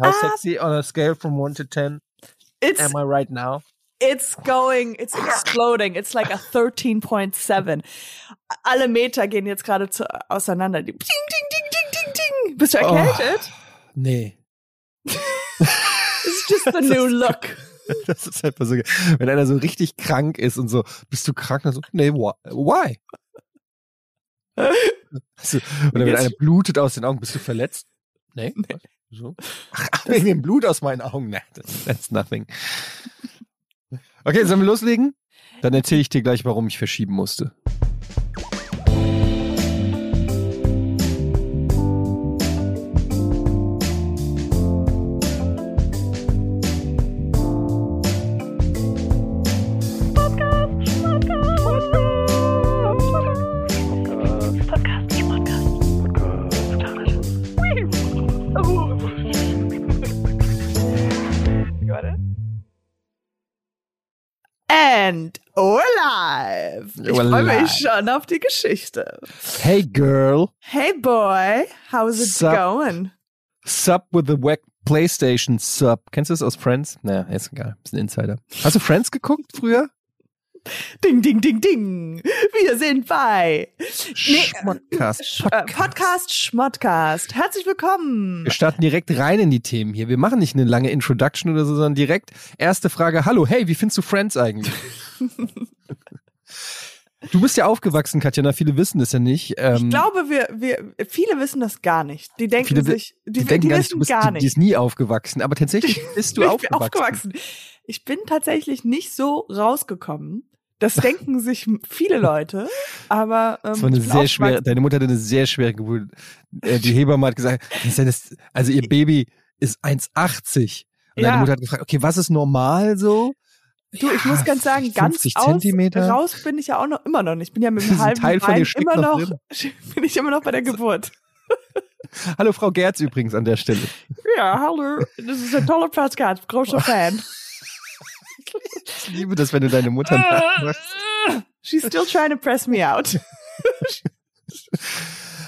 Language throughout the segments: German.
How sexy on a scale from 1 to 10 It's am I right now? it's going, it's exploding. It's like a 13.7. Alle Meter gehen jetzt gerade auseinander. Ding, ding, ding, ding, ding, ding. Bist du erkältet? Nee. It's just the new look. Das ist einfach so, wenn einer so richtig krank ist und so, bist du krank? Dann so, nee, why? Also, oder wenn einer blutet aus den Augen, bist du verletzt? Nee. Was? So? Ach, wegen dem Blut aus meinen Augen. Nee, that's, that's nothing. Okay, sollen wir loslegen? Dann erzähle ich dir gleich, warum ich verschieben musste. Freue mich schon auf die Geschichte. Hey girl, Hey boy, how's it Sup? going? sub with the wack PlayStation sub. Kennst du das aus Friends? Naja, ist egal. Ist ein Insider. Hast du Friends geguckt früher? Ding, ding, ding, ding. Wir sind bei Nee, Schmodcast. Sch äh, Podcast Schmodcast. Herzlich willkommen. Wir starten direkt rein in die Themen hier. Wir machen nicht eine lange Introduction oder so, sondern direkt erste Frage. Hallo, hey, wie findest du Friends eigentlich? du bist ja aufgewachsen, Katjana. Viele wissen das ja nicht. Ähm, Ich glaube, wir, wir, viele wissen das gar nicht. Die denken viele sich, die, die denken die gar nicht, wissen bist, gar die, die nicht. ist nie aufgewachsen. Aber tatsächlich bist du ich aufgewachsen. bin aufgewachsen. Ich bin tatsächlich nicht so rausgekommen. Das denken sich viele Leute, aber ähm, Das war eine sehr schwere, deine Mutter hatte eine sehr schwere Geburt. Äh, Die Hebamme hat gesagt, also ihr Baby ist 1,80. Und Ja. deine Mutter hat gefragt, okay, was ist normal so? Du, ich muss ganz sagen, ganz 50 aus, raus bin ich ja auch noch immer noch nicht. Ich bin ja mit dem halben Teil von Bein immer noch noch, bin ich immer noch bei der Geburt. Hallo Frau Gerz übrigens an der Stelle. Ja, hallo, das ist ein toller Podcast, großer Fan. Ich liebe das, wenn du deine Mutter nachmachst. She's still trying to press me out.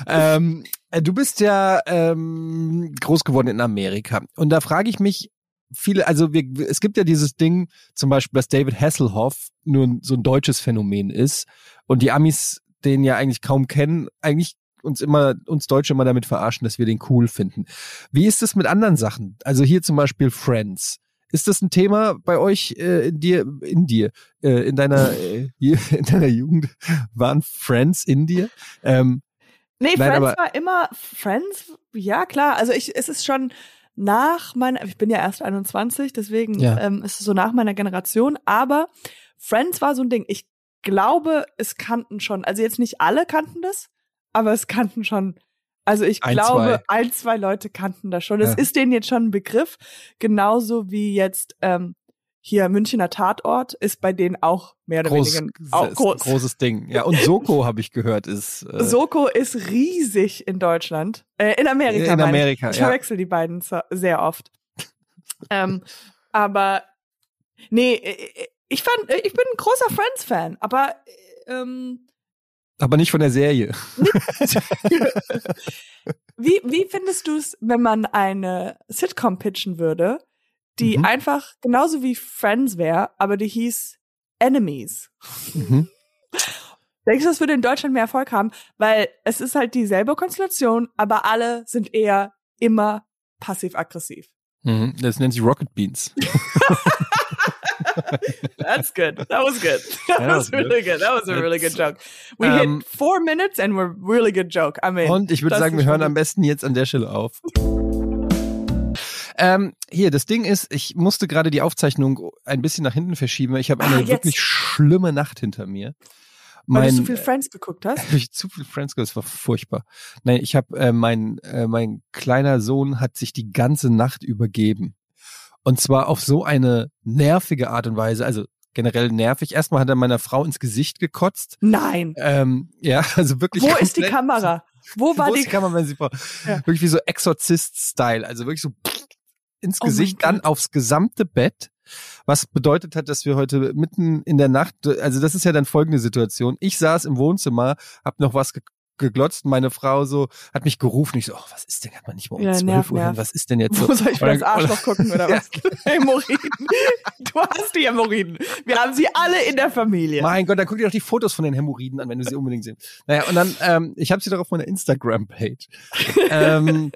ähm, äh, du bist ja ähm, groß geworden in Amerika. Und da frage ich mich, viele, also wir, es gibt ja dieses Ding, zum Beispiel, dass David Hasselhoff nur so ein deutsches Phänomen ist und die Amis den ja eigentlich kaum kennen, eigentlich uns immer, uns Deutsche immer damit verarschen, dass wir den cool finden. Wie ist es mit anderen Sachen? Also hier zum Beispiel Friends. Ist das ein Thema bei euch äh, in dir, in dir, äh, in deiner, äh, in deiner Jugend waren Friends in dir? Ähm, Nee, Nein, Friends war immer Friends, ja klar. Also ich, es ist schon nach meiner, ich bin ja erst 21, deswegen Ja. ähm, ist es so nach meiner Generation. Aber Friends war so ein Ding. Ich glaube, es kannten schon, also jetzt nicht alle kannten das, aber es kannten schon. Also ich Ein, glaube, zwei. ein, zwei Leute kannten das schon. Es Ja. ist denen jetzt schon ein Begriff, genauso wie jetzt ähm, hier Münchner Tatort ist bei denen auch mehr oder groß, weniger auch ein groß. großes Ding. Ja, und Soko habe ich gehört ist äh, Soko ist riesig in Deutschland. Äh, in Amerika. In meine ich. Amerika, Ich ja. verwechsel die beiden sehr oft. ähm, aber nee, äh, ich fand, äh, ich bin ein großer Friends-Fan, aber ähm, aber nicht von der Serie. wie, wie findest du es, wenn man eine Sitcom pitchen würde, die Mhm. einfach genauso wie Friends wäre, aber die hieß Enemies? Mhm. Denkst du, das würde in Deutschland mehr Erfolg haben? Weil es ist halt dieselbe Konstellation, aber alle sind eher immer passiv-aggressiv. Mhm. Das nennt sich Rocket Beans. That's good. That was good. That was was good. really good. That was a really good joke. We Ähm, hit four minutes and we're really good joke. I mean, Und ich würde sagen, wir hören am besten jetzt an der Stelle auf. Ähm, hier, das Ding ist, ich musste gerade die Aufzeichnung ein bisschen nach hinten verschieben. weil Ich habe eine Ah, wirklich schlimme Nacht hinter mir. Weil Mein, du so viel Friends geguckt hast. Hab ich zu viel Friends geguckt, das war furchtbar. Nein, ich habe äh, mein äh, mein kleiner Sohn hat sich die ganze Nacht übergeben. Und zwar auf so eine nervige Art und Weise, also generell nervig. Erstmal hat er meiner Frau ins Gesicht gekotzt. Nein. Ähm, ja, also wirklich. Wo ist die Kamera? Wo war Wo die ist die Kamera, wenn sie vor, Ja. wirklich wie so Exorzist-Style, also wirklich so ins Oh Gesicht, dann aufs gesamte Bett. Was bedeutet hat, dass wir heute mitten in der Nacht, also das ist ja dann folgende Situation. Ich saß im Wohnzimmer, hab noch was ge geglotzt. Meine Frau so hat mich gerufen. Ich so, oh, was ist denn? Hat man nicht mal um Ja, 12 nerv, Uhr hin? nerv. Was ist denn jetzt so? Wo soll ich das dann- Arschloch gucken oder was? Hämorrhoiden. Du hast die Hämorrhoiden. Wir haben sie alle in der Familie. Mein Gott, dann guck dir doch die Fotos von den Hämorrhoiden an, wenn du sie unbedingt sehen. Naja, und dann, ähm, ich habe sie doch auf meiner Instagram-Page. ähm,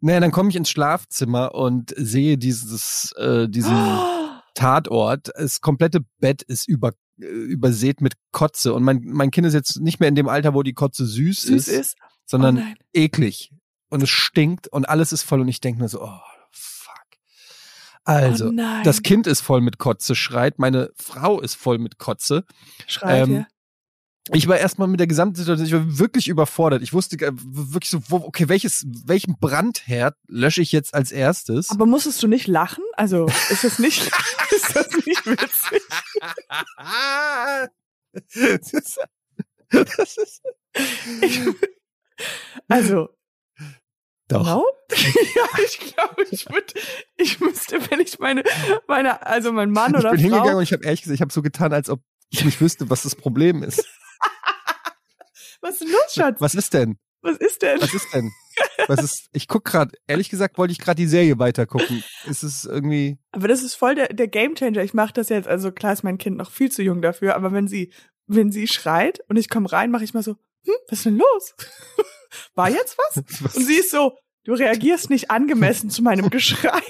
naja, dann komme ich ins Schlafzimmer und sehe dieses, äh, diesen Tatort. Das komplette Bett ist über, äh, übersät mit Kotze. Und mein, mein Kind ist jetzt nicht mehr in dem Alter, wo die Kotze süß, Süß ist, ist. Oh sondern nein. eklig. Und es stinkt und alles ist voll. Und ich denke mir so, oh, fuck. Also, oh das Kind ist voll mit Kotze, schreit. Meine Frau ist voll mit Kotze. schreit ähm, hier. Ich war erstmal mit der gesamten Situation, ich war wirklich überfordert. Ich wusste äh, wirklich so, wo, okay, welches, welchen Brandherd lösche ich jetzt als erstes? Aber musstest du nicht lachen? Also, ist das nicht, ist das nicht witzig? das ist, das ist, Ich, also, doch. no? ja, ich glaube, ich würde, ich müsste, wenn ich meine, meine, also mein Mann Ich oder bin Frau. hingegangen und ich habe ehrlich gesagt, ich habe so getan, als ob ich nicht wüsste, was das Problem ist. Was ist denn los, Schatz? Was ist denn? Was ist denn? Was ist denn? Was ist? Ich guck gerade. Ehrlich gesagt wollte ich gerade die Serie weitergucken. Ist es irgendwie? Aber das ist voll der, der Gamechanger. Ich mache das jetzt, also klar ist mein Kind noch viel zu jung dafür, aber wenn sie, wenn sie schreit und ich komme rein, mache ich mal so, hm, was ist denn los? War jetzt was? Was? Und sie ist so, du reagierst nicht angemessen zu meinem Geschrei.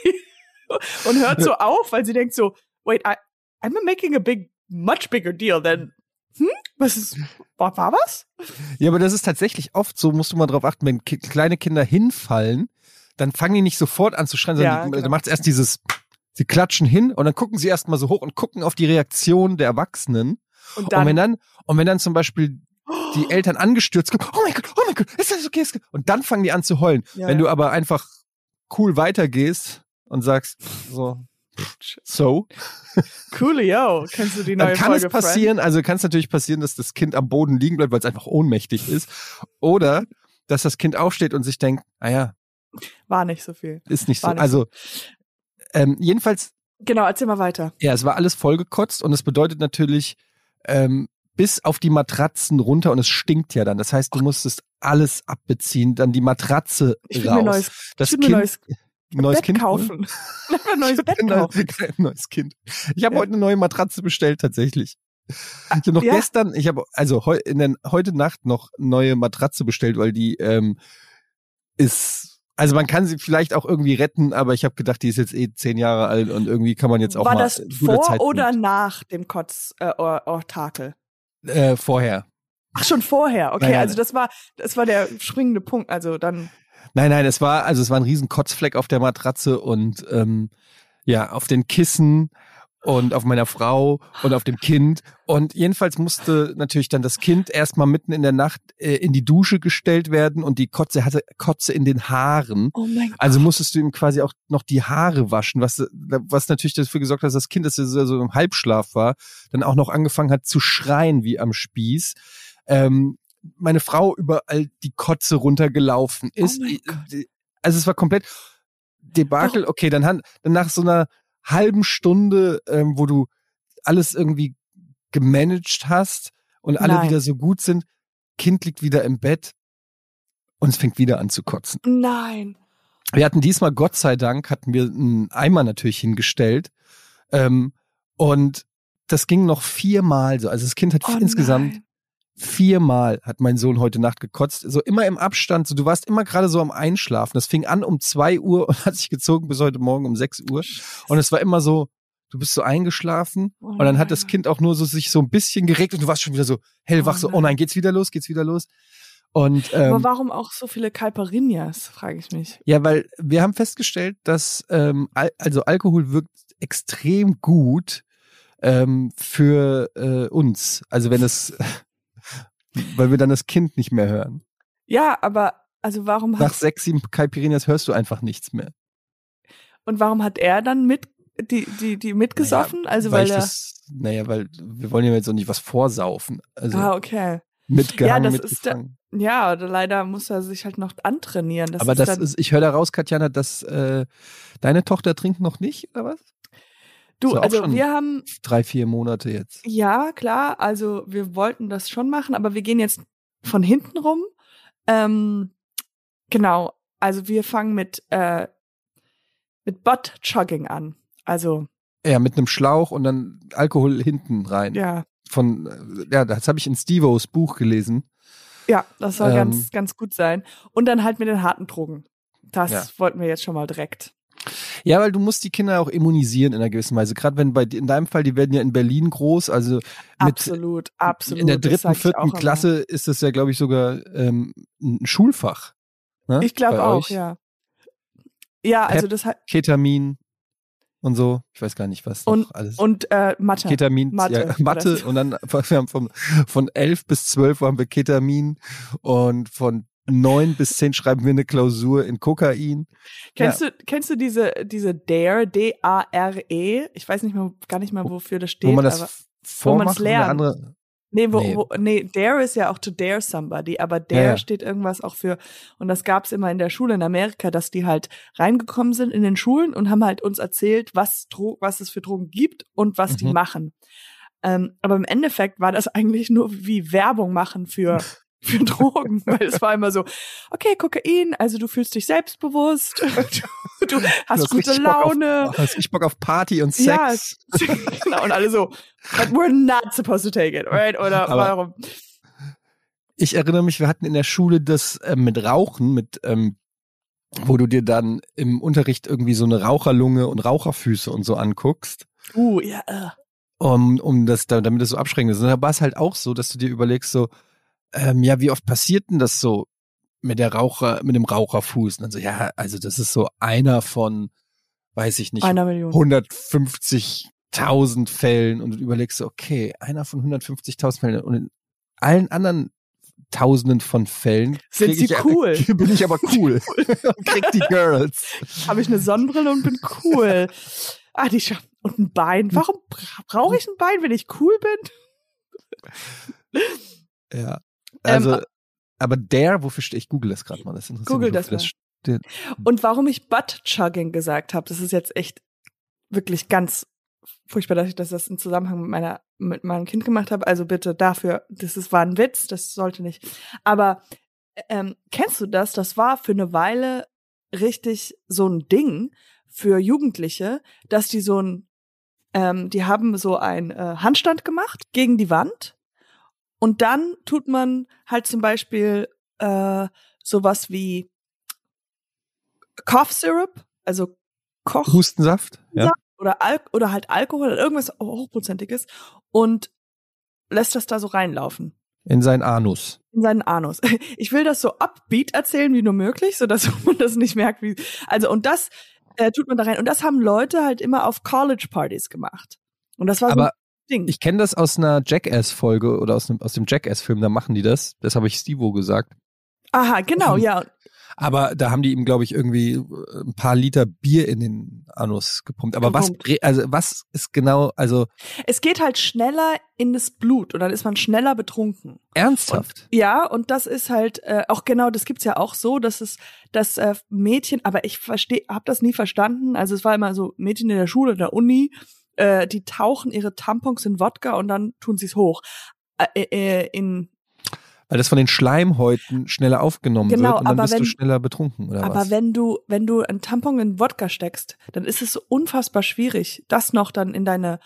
Und hört so auf, weil sie denkt so, wait, I, I'm making a big, much bigger deal than, hm, was ist, war, war was? Ja, aber das ist tatsächlich oft so, musst du mal drauf achten, wenn ki kleine Kinder hinfallen, dann fangen die nicht sofort an zu schreien, sondern Ja, die, genau. da macht es erst dieses, sie klatschen hin und dann gucken sie erst mal so hoch und gucken auf die Reaktion der Erwachsenen. Und und dann, wenn dann, und wenn dann zum Beispiel die Eltern angestürzt kommen, oh mein Gott, oh mein Gott, ist das okay? Ist das- Und dann fangen die an zu heulen. Ja, wenn ja. du aber einfach cool weitergehst und sagst, so, so, coolio, kennst du die neue dann kann Folge es passieren, also kann es natürlich passieren, dass das Kind am Boden liegen bleibt, weil es einfach ohnmächtig ist. Oder dass das Kind aufsteht und sich denkt, ah ja? War nicht so viel. ist nicht so. War nicht also ähm, jedenfalls, Genau, erzähl mal weiter. ja, es war alles vollgekotzt und es bedeutet natürlich ähm, bis auf die Matratzen runter und es stinkt ja dann. Das heißt, du musstest alles abbeziehen, dann die Matratze Ich raus. neues, das ein neues neues Bett Kind kaufen. Ein neues Bett kaufen. ein neues Kind. Ich habe Ja. heute eine neue Matratze bestellt tatsächlich. Ich habe noch Ja. gestern, ich habe also heu, in der, heute Nacht noch neue Matratze bestellt, weil die ähm, ist, also man kann sie vielleicht auch irgendwie retten, aber ich habe gedacht, die ist jetzt eh zehn Jahre alt und irgendwie kann man jetzt auch War mal das guter vor Zeitpunkt. oder nach dem Kotz äh, Or- Ortakel? äh, vorher. Ach, schon vorher. Okay, Nein, nein. also das war, das war der springende Punkt. Also dann, Nein, nein, es war also es war ein riesen Kotzfleck auf der Matratze und ähm, ja auf den Kissen und auf meiner Frau und auf dem Kind und jedenfalls musste natürlich dann das Kind erstmal mitten in der Nacht äh, in die Dusche gestellt werden und die Kotze hatte Kotze in den Haaren. oh mein Gott. Also musstest du ihm quasi auch noch die Haare waschen, was, was natürlich dafür gesorgt hat, dass das Kind, das ja so im Halbschlaf war, dann auch noch angefangen hat zu schreien wie am Spieß. Ähm, meine Frau überall die Kotze runtergelaufen ist. Oh mein Gott. also es war komplett Debakel. Okay, dann, dann nach so einer halben Stunde, ähm, wo du alles irgendwie gemanagt hast und alle Nein. wieder so gut sind, Kind liegt wieder im Bett und es fängt wieder an zu kotzen. Nein. Wir hatten diesmal, Gott sei Dank, hatten wir einen Eimer natürlich hingestellt. Ähm, und das ging noch viermal so. Also das Kind hat Oh insgesamt nein. Viermal hat mein Sohn heute Nacht gekotzt. So immer im Abstand. So, du warst immer gerade so am Einschlafen. Das fing an um zwei Uhr und hat sich gezogen bis heute Morgen um sechs Uhr. Und es war immer so, du bist so eingeschlafen. Oh Und dann hat das Kind auch nur so sich so ein bisschen geregt und du warst schon wieder so hellwach, Oh so, oh nein. geht's wieder los, geht's wieder los. Und ähm, Aber warum auch so viele Calperinas, frage ich mich. Ja, weil wir haben festgestellt, dass ähm, Al also Alkohol wirkt extrem gut ähm, für äh, uns. Also wenn es, weil wir dann das Kind nicht mehr hören. Ja, aber also warum Nach hat sechs, sieben Caipirinhas hörst du einfach nichts mehr. und warum hat er dann mit die die die mitgesoffen? also weil, ich er das, naja, weil wir wollen ja jetzt auch nicht was vorsaufen. Also Ah, okay. mitgehangen, das ist mitgefangen. Ja, oder leider muss er sich halt noch antrainieren. Das Aber ist das ist, ich höre da raus, Katjana, dass äh, deine Tochter trinkt noch nicht, oder was? Du, also wir haben Drei, vier Monate jetzt. Ja, klar. Also wir wollten das schon machen, aber wir gehen jetzt von hinten rum. Ähm, genau. Also wir fangen mit, äh, mit Butt-Chugging an. Also. Ja, mit einem Schlauch und dann Alkohol hinten rein. Ja. Von, äh, ja, das habe ich in Stevos Buch gelesen. Ja, das soll Ähm. ganz, ganz gut sein. Und dann halt mit den harten Drogen. Das Ja. wollten wir jetzt schon mal direkt. Ja, weil du musst die Kinder auch immunisieren in einer gewissen Weise. Gerade wenn bei in deinem Fall, die werden ja in Berlin groß, also mit absolut, absolut. in der dritten, vierten immer. Klasse ist das ja, glaube ich, sogar ähm, ein Schulfach. Ne? Ich glaube auch, euch. ja. Ja, also das hat Ketamin und so. Ich weiß gar nicht, was noch Und- alles. und äh, Mathe. Ketamin, Mathe ja, Mathe und dann wir haben vom, von elf bis zwölf haben wir Ketamin und von neun bis zehn schreiben wir eine Klausur in Kokain. Kennst du kennst du diese diese Dare D A R E? Ich weiß nicht mehr gar nicht mehr wofür das steht, wo man das aber f- wo vormacht, eine lernt. andere. nee, wo, nee. Wo, nee, Dare ist ja auch to dare somebody, aber Dare Ja, ja. steht irgendwas auch für und das gab's immer in der Schule in Amerika, dass die halt reingekommen sind in den Schulen und haben halt uns erzählt, was Dro was es für Drogen gibt und was die Mhm. machen. Ähm, aber im Endeffekt war das eigentlich nur wie Werbung machen für für Drogen, weil es war immer so, okay, Kokain, also du fühlst dich selbstbewusst, du, du hast hast gute Bock auf- Laune. Hast richtig Bock auf Party und Ja, Sex. genau, und alle so, but we're not supposed to take it, right? Oder Aber- warum? Ich erinnere mich, wir hatten in der Schule das äh, mit Rauchen, mit ähm, wo du dir dann im Unterricht irgendwie so eine Raucherlunge und Raucherfüße und so anguckst, Uh, ja, äh. um, um das, da- damit das so abschreckend ist. Und da war es halt auch so, dass du dir überlegst, so, ähm, ja, wie oft passiert denn das so mit der Raucher, mit dem Raucherfuß? Und dann so, ja, also das ist so einer von, weiß ich nicht, einer Million. 150.000 Fällen und du überlegst so, okay, einer von 150.000 Fällen und in allen anderen Tausenden von Fällen Sind sie ich, cool. bin ich aber cool und krieg die Girls. Habe ich eine Sonnenbrille und bin cool. Ah, die Scha und ein Bein. Warum bra brauche ich ein Bein, wenn ich cool bin? Ja, also, Ähm, aber der, wofür steht, ich google das gerade mal, das interessiert Google mich, das steht. Und warum ich Butt-Chugging gesagt habe, das ist jetzt echt wirklich ganz furchtbar, dass ich das, das in Zusammenhang mit meiner mit meinem Kind gemacht habe. Also bitte dafür, das ist, war ein Witz, das sollte nicht. Aber ähm, kennst du das? Das war für eine Weile richtig so ein Ding für Jugendliche, dass die so ein, ähm, die haben so einen äh, Handstand gemacht gegen die Wand und dann tut man halt zum Beispiel äh, sowas wie Cough Syrup, also Koch Hustensaft? Ja. oder Al oder halt Alkohol oder irgendwas hochprozentiges und lässt das da so reinlaufen In sein Anus. in seinen Anus. Ich will das so upbeat erzählen wie nur möglich, so dass man das nicht merkt, wie also und das äh, tut man da rein und das haben Leute halt immer auf College Partys gemacht. Und das war so Aber Ding. ich kenne das aus einer Jackass-Folge oder aus, einem, aus dem Jackass-Film, da machen die das. Das habe ich Stevo gesagt. Aha, genau, ja. Aber da haben die ihm, glaube ich, irgendwie äh, ein paar Liter Bier in den Anus gepumpt. Aber was, Gepumpt. bre- also was ist genau, also Es geht halt schneller in das Blut und dann ist man schneller betrunken. ernsthaft? Ja, und das ist halt äh, auch genau, das gibt's ja auch so, dass es das äh, Mädchen, aber ich verstehe, habe das nie verstanden. Also es war immer so Mädchen in der Schule, in der Uni, äh, die tauchen ihre Tampons in Wodka und dann tun sie es hoch. Äh, äh, in Weil das von den Schleimhäuten schneller aufgenommen Genau, wird und dann aber bist du wenn- schneller betrunken, oder aber was? wenn du wenn du einen Tampon in Wodka steckst, dann ist es unfassbar schwierig, das noch dann in deine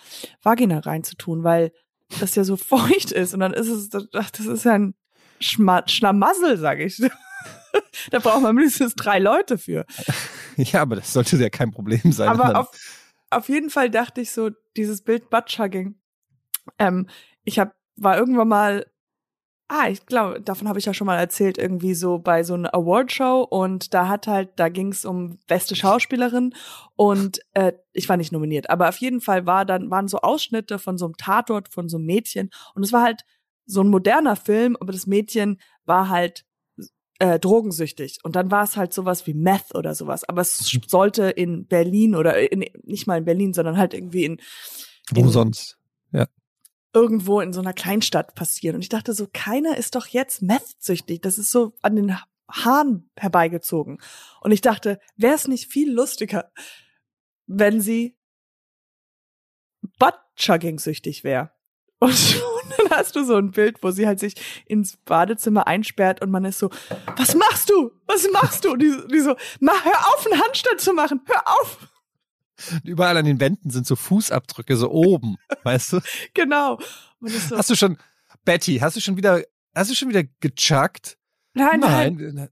Vagina reinzutun, weil das ja so feucht ist und dann ist es das ist ja ein Schma Schlamassel, sag ich. da braucht man mindestens drei Leute für. ja, aber das sollte ja kein Problem sein. Aber auf, auf jeden Fall dachte ich so, dieses Bild Buttchugging. Ähm, ich hab, war irgendwann mal, ah, ich glaube, davon habe ich ja schon mal erzählt, irgendwie so bei so einer Awardshow und da hat halt, da ging es um beste Schauspielerin und äh, ich war nicht nominiert, aber auf jeden Fall war dann, waren so Ausschnitte von so einem Tatort von so einem Mädchen und es war halt so ein moderner Film, aber das Mädchen war halt äh, drogensüchtig. Und dann war es halt sowas wie Meth oder sowas. Aber es sollte in Berlin oder in, nicht mal in Berlin, sondern halt irgendwie in, Wo in sonst? irgendwo in so einer Kleinstadt passieren. Und ich dachte so, keiner ist doch jetzt Meth-süchtig. Das ist so an den Haaren herbeigezogen. Und ich dachte, wäre es nicht viel lustiger, wenn sie Butt-Chugging süchtig wäre? Und, dann hast du so ein Bild, wo sie halt sich ins Badezimmer einsperrt und man ist so, was machst du? Was machst du? Und die, die so, mach, hör auf, einen Handstand zu machen, hör auf. Überall an den Wänden sind so Fußabdrücke, so oben, weißt du? Genau. So, Hast du schon, Betty, hast du schon wieder, hast du schon wieder gechuckt? nein, nein,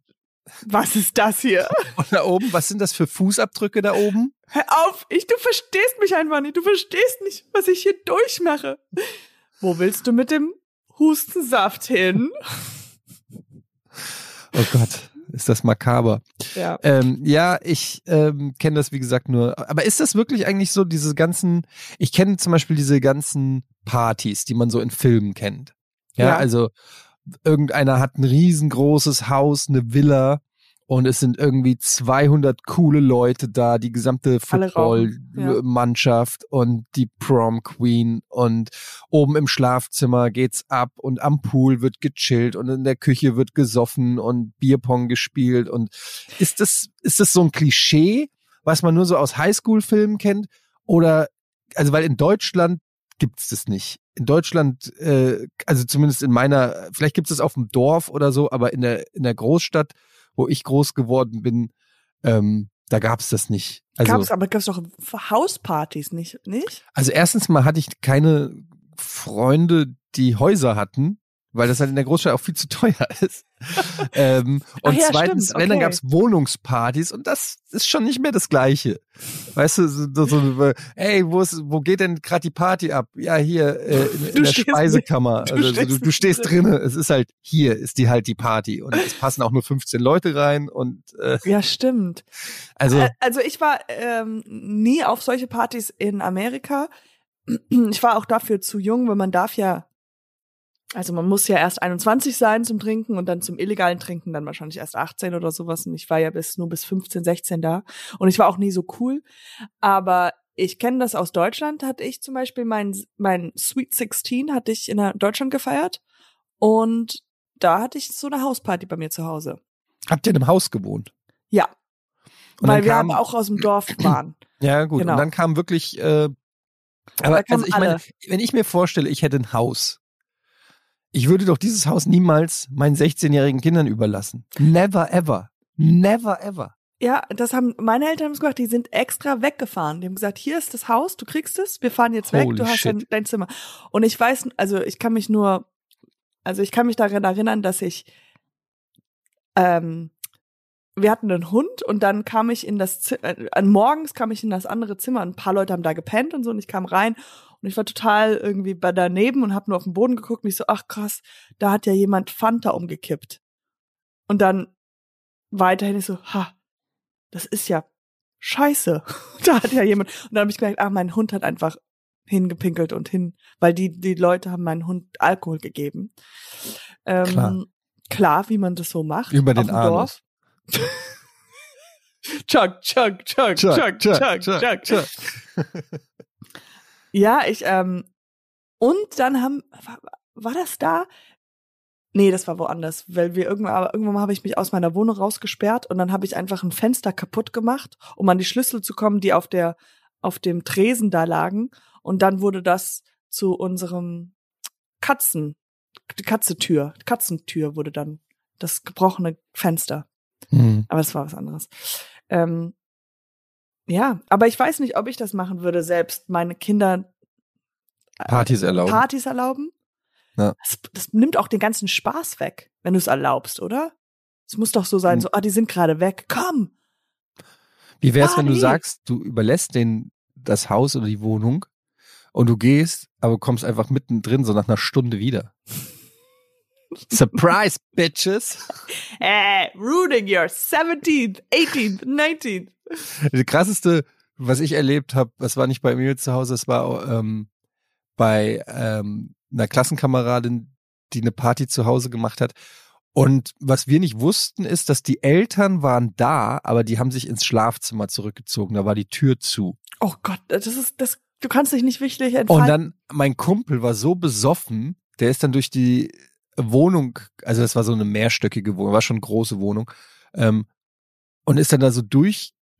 was ist das hier? Und da oben, was sind das für Fußabdrücke da oben? Hör auf, ich, du verstehst mich einfach nicht. Du verstehst nicht, was ich hier durchmache. Wo willst du mit dem Hustensaft hin? Oh Gott, ist das makaber. Ja. Ähm, ja, ich ähm, kenne das wie gesagt nur. Aber ist das wirklich eigentlich so diese ganzen? Ich kenne zum Beispiel diese ganzen Partys, die man so in Filmen kennt. Ja, Ja. also irgendeiner hat ein riesengroßes Haus, eine Villa und es sind irgendwie 200 coole Leute da, die gesamte rauchen, ja. Football-Mannschaft und die Prom Queen und oben im Schlafzimmer geht's ab und am Pool wird gechillt und in der Küche wird gesoffen und Bierpong gespielt und ist das, ist das so ein Klischee, was man nur so aus Highschool-Filmen kennt oder, also weil in Deutschland gibt's das nicht. In Deutschland, äh, also zumindest in meiner, vielleicht gibt's das auf dem Dorf oder so, aber in der, in der Großstadt, wo ich groß geworden bin, ähm, da gab's das nicht. Also, gab's, aber gab's doch Hauspartys, nicht? Nicht? also erstens mal hatte ich keine Freunde, die Häuser hatten, weil das halt in der Großstadt auch viel zu teuer ist. ähm, und ja, zweitens, stimmt, wenn dann okay. gab's Wohnungspartys und das ist schon nicht mehr das Gleiche. Weißt du, so, so, ey, wo ist, wo geht denn gerade die Party ab? Ja, hier äh, in, in Du der stehst Speisekammer. nicht- du also, du, stehst du stehst nicht drinne. Es ist halt hier ist die halt die Party und es passen auch nur 15 Leute rein und äh, Ja, stimmt. also Also ich war ähm, nie auf solche Partys in Amerika. Ich war auch dafür zu jung, weil man darf ja, also man muss ja erst 21 sein zum Trinken und dann zum illegalen Trinken dann wahrscheinlich erst 18 oder sowas. Und ich war ja bis nur bis 15, 16 da. Und ich war auch nie so cool. Aber ich kenne das aus Deutschland, hatte ich zum Beispiel mein, mein Sweet 16 hatte ich in Deutschland gefeiert. Und da hatte ich so eine Hausparty bei mir zu Hause. habt ihr in einem Haus gewohnt? Ja. Und weil wir aber auch aus dem Dorf waren. Ja, gut. Genau. Und dann kam wirklich, äh, aber also ich meine, wenn ich mir vorstelle, ich hätte ein Haus, ich würde doch dieses Haus niemals meinen 16-jährigen Kindern überlassen. Never ever. Never ever. Ja, das haben meine Eltern haben es gemacht, die sind extra weggefahren. Die haben gesagt, hier ist das Haus, du kriegst es, wir fahren jetzt weg, Holy du hast dein, dein Zimmer. Und ich weiß, also ich kann mich nur, also ich kann mich daran erinnern, dass ich, ähm, wir hatten einen Hund und dann kam ich in das Zimmer, äh, morgens kam ich in das andere Zimmer, ein paar Leute haben da gepennt und so und ich kam rein und ich war total irgendwie bei daneben und habe nur auf den Boden geguckt und ich so, ach krass, da hat ja jemand Fanta umgekippt. Und dann weiterhin ich so, ha, das ist ja scheiße. da hat ja jemand. Und dann habe ich gemerkt, ach, mein Hund hat einfach hingepinkelt und hin, weil die, die Leute haben meinen Hund Alkohol gegeben. Ähm, Klar. klar. wie man das so macht. Über den Anus. Chug, chug, chug, chug, chug, chug, chug. Ja, ich, ähm, und dann haben, war, war das da? Nee, das war woanders, weil wir irgendwann, aber irgendwann mal habe ich mich aus meiner Wohnung rausgesperrt und dann habe ich einfach ein Fenster kaputt gemacht, um an die Schlüssel zu kommen, die auf der, auf dem Tresen da lagen. Und dann wurde das zu unserem Katzen, die Katzetür, Katzentür wurde dann das gebrochene Fenster. Hm. Aber das war was anderes. Ähm, ja, aber ich weiß nicht, ob ich das machen würde, selbst meine Kinder äh, Partys erlauben. Partys erlauben. Ja. Das, das nimmt auch den ganzen Spaß weg, wenn du es erlaubst, oder? Es muss doch so sein, Hm. so, ah, die sind gerade weg, komm. Wie wär's, wenn du sagst, du überlässt den das Haus oder die Wohnung und du gehst, aber kommst einfach mittendrin so nach einer Stunde wieder. Surprise, bitches! Äh, ruining your 17th, 18th, 19th. Das krasseste, was ich erlebt habe, das war nicht bei mir zu Hause, es war ähm, bei ähm, einer Klassenkameradin, die eine Party zu Hause gemacht hat. Und was wir nicht wussten, ist, dass die Eltern waren da, aber die haben sich ins Schlafzimmer zurückgezogen. Da war die Tür zu. Oh Gott, das ist, das, du kannst dich nicht wichtig Und entfalten. dann, mein Kumpel war so besoffen, der ist dann durch die Wohnung, also das war so eine mehrstöckige Wohnung, war schon eine große Wohnung, ähm, und ist dann da so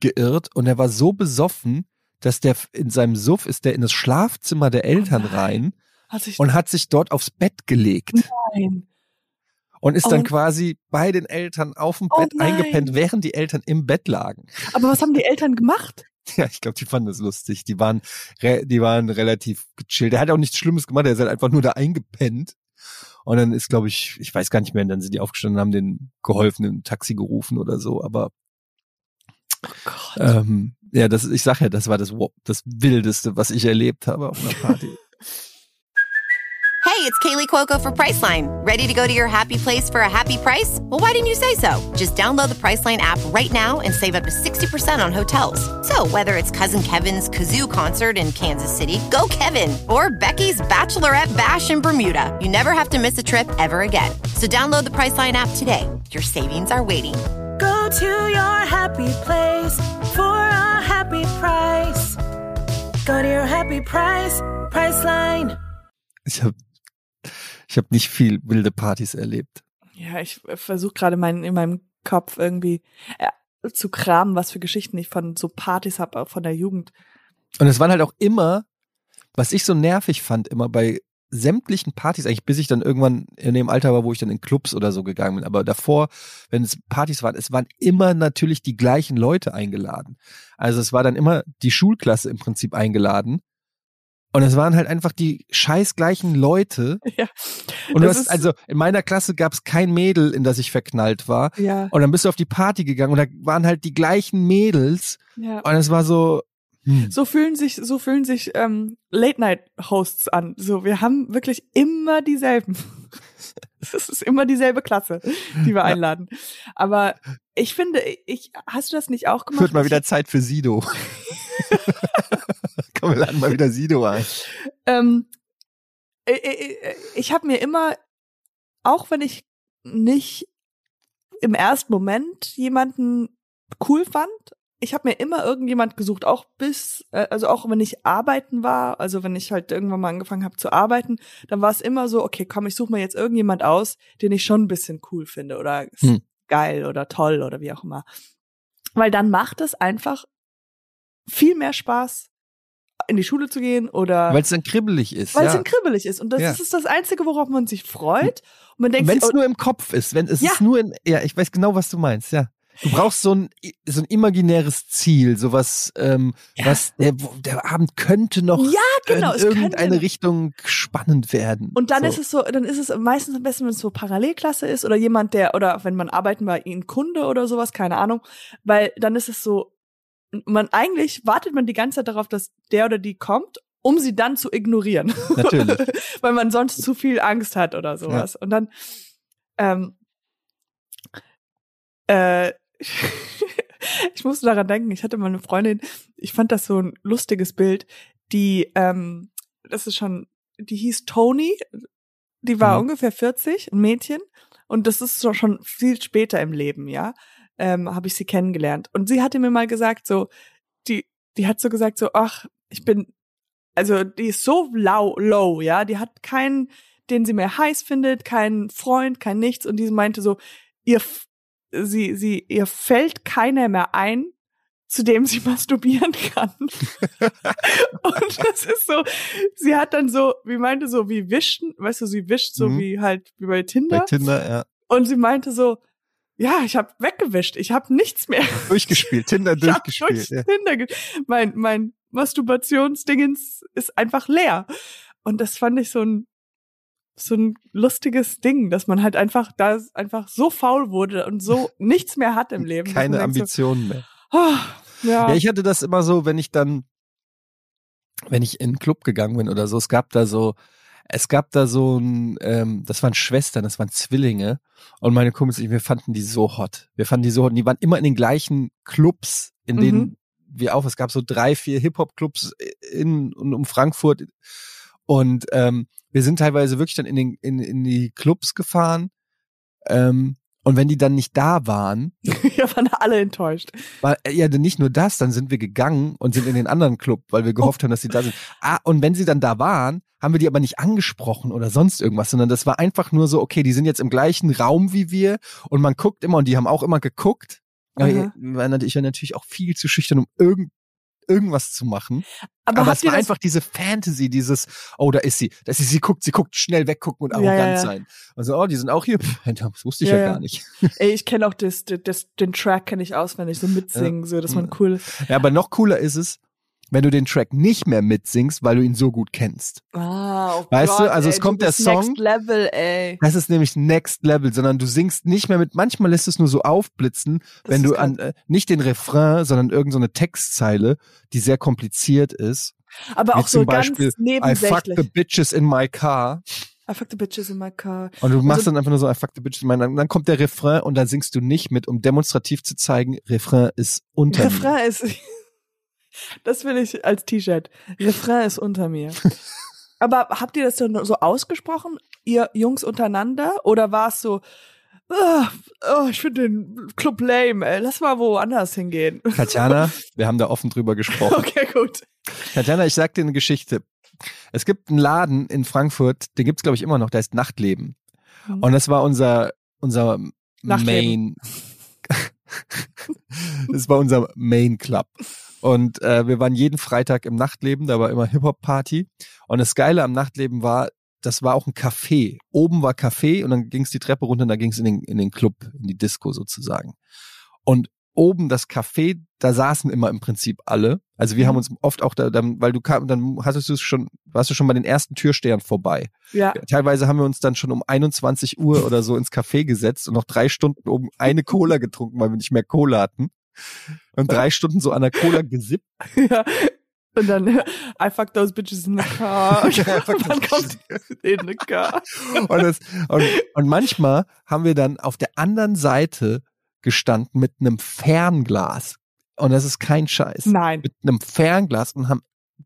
durchgeirrt und er war so besoffen, dass der in seinem Suff ist der in das Schlafzimmer der Eltern nein. rein, Hat und hat sich dort aufs Bett gelegt nein. und ist Oh. dann quasi bei den Eltern auf dem Oh Bett nein. eingepennt, während die Eltern im Bett lagen. Aber was haben die Eltern gemacht? Ja, ich glaube, die fanden das lustig. Die waren, re die waren relativ gechillt. Der hat auch nichts Schlimmes gemacht. Er ist halt einfach nur da eingepennt. Und dann ist, glaube ich, ich weiß gar nicht mehr, dann sind die aufgestanden und haben den geholfen, ein Taxi gerufen oder so. Aber Oh ähm, ja, das, ich sag ja, das war das, das Wildeste, was ich erlebt habe auf einer Party. Hey, it's Kaylee Cuoco for Priceline. Ready to go to your happy place for a happy price? Well, why didn't you say so? Just download the Priceline app right now and save up to 60% on hotels. So, whether it's Cousin Kevin's Kazoo concert in Kansas City, go Kevin, or Becky's Bachelorette Bash in Bermuda, you never have to miss a trip ever again. So, download the Priceline app today. Your savings are waiting. Go to your happy place for a happy price. Go to your happy price, Priceline. Ich habe ich hab nicht viel wilde Partys erlebt. Ja, ich versuche gerade mein, in meinem Kopf irgendwie äh, zu kramen, was für Geschichten ich von so Partys habe, von der Jugend. Und es waren halt auch immer, was ich so nervig fand, immer bei sämtlichen Partys, eigentlich bis ich dann irgendwann in dem Alter war, wo ich dann in Clubs oder so gegangen bin. Aber davor, wenn es Partys waren, es waren immer natürlich die gleichen Leute eingeladen. Also es war dann immer die Schulklasse im Prinzip eingeladen. Und es waren halt einfach die scheiß gleichen Leute. Ja. Und du hast, also in meiner Klasse gab es kein Mädel, in das ich verknallt war. Ja, Und dann bist du auf die Party gegangen und da waren halt die gleichen Mädels. ja. Und es war so, hm. So fühlen sich, so fühlen sich ähm, Late-Night-Hosts an. So, wir haben wirklich immer dieselben. Es ist immer dieselbe Klasse, die wir einladen. Aber ich finde, ich, hast du das nicht auch gemacht? Wird mal wieder Zeit für Sido. Komm, wir laden mal wieder Sido ein. ähm, äh, äh, äh, ich habe mir immer, auch wenn ich nicht im ersten Moment jemanden cool fand, ich habe mir immer irgendjemand gesucht, auch bis, äh, also auch wenn ich arbeiten war, also wenn ich halt irgendwann mal angefangen habe zu arbeiten, dann war es immer so, okay, komm, ich suche mir jetzt irgendjemand aus, den ich schon ein bisschen cool finde oder Hm. geil oder toll oder wie auch immer. Weil dann macht es einfach viel mehr Spaß, in die Schule zu gehen oder Weil es dann kribbelig ist. weil es ja. dann kribbelig ist. Und das Ja. ist das Einzige, worauf man sich freut. Und man denkt Wenn es oh, nur im Kopf ist, wenn es Ja. ist nur in, ja, ich weiß genau, was du meinst, ja. Du brauchst so ein, so ein imaginäres Ziel, sowas, ähm, Ja. was der, der Abend könnte noch ja, genau, in irgendeine könnte- Richtung spannend werden. Und dann so. ist es so, dann ist es meistens am besten, wenn es so Parallelklasse ist oder jemand, der, oder wenn man arbeiten bei ihnen Kunde oder sowas, keine Ahnung, weil dann ist es so, man eigentlich wartet man die ganze Zeit darauf, dass der oder die kommt, um sie dann zu ignorieren. Natürlich. weil man sonst zu viel Angst hat oder sowas. Und dann, ähm, äh, ich musste daran denken, ich hatte mal eine Freundin, ich fand das so ein lustiges Bild, die, ähm, das ist schon, die hieß Tony, die war Mhm. ungefähr 40, ein Mädchen, und das ist schon viel später im Leben, ja, ähm, habe ich sie kennengelernt. Und sie hatte mir mal gesagt, so, die, die hat so gesagt, so, ach, ich bin, also die ist so low, low, ja, die hat keinen, den sie mehr heiß findet, keinen Freund, kein nichts, und die meinte so, ihr, sie, sie, ihr fällt keiner mehr ein, zu dem sie masturbieren kann. und das ist so, sie hat dann so, wie meinte so, wie wischen, weißt du, sie wischt so Mhm. wie halt, wie bei Tinder. bei Tinder, ja. Und sie meinte so, ja, ich habe weggewischt, ich habe nichts mehr. Durchgespielt, Tinder durchgespielt. durchs Ja. Tinder ge mein mein Masturbationsdingens ist einfach leer. Und das fand ich so ein so ein lustiges Ding, dass man halt einfach da einfach so faul wurde und so nichts mehr hat im Leben. Keine Ambitionen mehr. So, oh, ja, Ja, ich hatte das immer so, wenn ich dann, wenn ich in einen Club gegangen bin oder so, es gab da so, es gab da so ein, ähm, das waren Schwestern, das waren Zwillinge und meine Kumpels, ich, wir fanden die so hot. Wir fanden die so hot und die waren immer in den gleichen Clubs, in denen Mhm. wir auch, es gab so drei, vier Hip-Hop-Clubs in und um Frankfurt und ähm, wir sind teilweise wirklich dann in, den, in, in die Clubs gefahren ähm, und wenn die dann nicht da waren, wir waren alle enttäuscht. war, äh, ja, denn nicht nur das, dann sind wir gegangen und sind in den anderen Club, weil wir gehofft haben, dass sie da sind. Ah, und wenn sie dann da waren, haben wir die aber nicht angesprochen oder sonst irgendwas, sondern das war einfach nur so, okay, die sind jetzt im gleichen Raum wie wir und man guckt immer und die haben auch immer geguckt. Natürlich, ich war natürlich auch viel zu schüchtern, um irgend, irgendwas zu machen. Aber, Aber, es war einfach diese Fantasy, dieses, oh, da ist sie, dass sie, sie guckt, sie guckt schnell weggucken und Ja, arrogant ja, ja. sein. Also, oh, die sind auch hier. Pff, das wusste ich Ja, ja, ja. gar nicht. ey, ich kenne auch das, das, den Track kenne ich auswendig, so mitsingen, so, dass man cool ist. Ja, aber noch cooler ist es, wenn du den Track nicht mehr mitsingst, weil du ihn so gut kennst. Ah, oh Weißt du, Gott, also ey, es kommt du der Song. Next Level, ey. Das ist nämlich Next Level, sondern du singst nicht mehr mit, manchmal lässt es nur so aufblitzen, Das wenn du an, äh, nicht den Refrain, sondern irgendeine so eine Textzeile, die sehr kompliziert ist. Aber auch so zum Beispiel, ganz I fucked nebensächlich. the bitches in my car. I fuck the bitches in my car. Und du machst Also- dann einfach nur so, I fucked the bitches in my car. Dann kommt der Refrain und dann singst du nicht mit, um demonstrativ zu zeigen, Refrain ist unter. Refrain ist, das will ich als T-Shirt. Refrain ist unter mir. Aber habt ihr das so, so ausgesprochen, ihr Jungs untereinander? Oder war es so, ah, oh, ich finde den Club lame, ey, lass mal woanders hingehen? Tatjana, wir haben da offen drüber gesprochen. Okay, gut. Tatjana, ich sag dir eine Geschichte. Es gibt einen Laden in Frankfurt, den gibt's glaube ich immer noch, der heißt Nachtleben. Mhm. Und das war unser unser Nachtleben. Main. das war unser Main Club. Und äh, wir waren jeden Freitag im Nachtleben, da war immer Hip-Hop-Party. Und das Geile am Nachtleben war, das war auch ein Café. Oben war Café und dann ging's die Treppe runter und da ging's in den, in den Club, in die Disco sozusagen. Und oben das Café, da saßen immer im Prinzip alle. Also wir Mhm. haben uns oft auch da, dann, weil du kam, dann hattest du es schon, warst du schon bei den ersten Türstehern vorbei. Ja. Teilweise haben wir uns dann schon um 21 Uhr oder so ins Café gesetzt und noch drei Stunden oben eine Cola getrunken, weil wir nicht mehr Cola hatten. Und drei Stunden so an der Cola gesippt. ja. Und dann, I fuck those bitches in the car. Und dann kommt in the car. Und, das, und, und manchmal haben wir dann auf der anderen Seite gestanden mit einem Fernglas. Und das ist kein Scheiß. Nein. Mit einem Fernglas und haben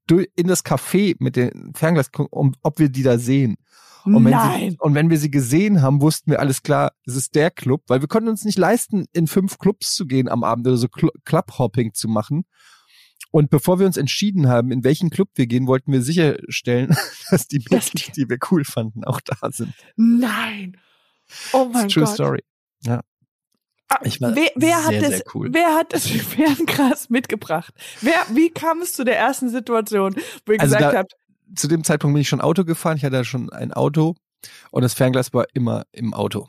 in das Café mit dem Fernglas geguckt, um, ob wir die da sehen. Und wenn, Nein. Sie, und wenn wir sie gesehen haben, wussten wir alles klar, es ist der Club, weil wir konnten uns nicht leisten, in fünf Clubs zu gehen am Abend oder so Cl Clubhopping zu machen. Und bevor wir uns entschieden haben, in welchen Club wir gehen, wollten wir sicherstellen, dass die Mädels, die wir cool fanden, auch da sind. Nein. Oh mein True Gott. Story. Ah, Ich war wer, wer hat sehr, das, sehr cool. wer hat das Ferngras mitgebracht? Wer, wie kam es zu der ersten Situation, wo ihr Also gesagt da- habt, Zu dem Zeitpunkt bin ich schon Auto gefahren. Ich hatte schon ein Auto und das Fernglas war immer im Auto.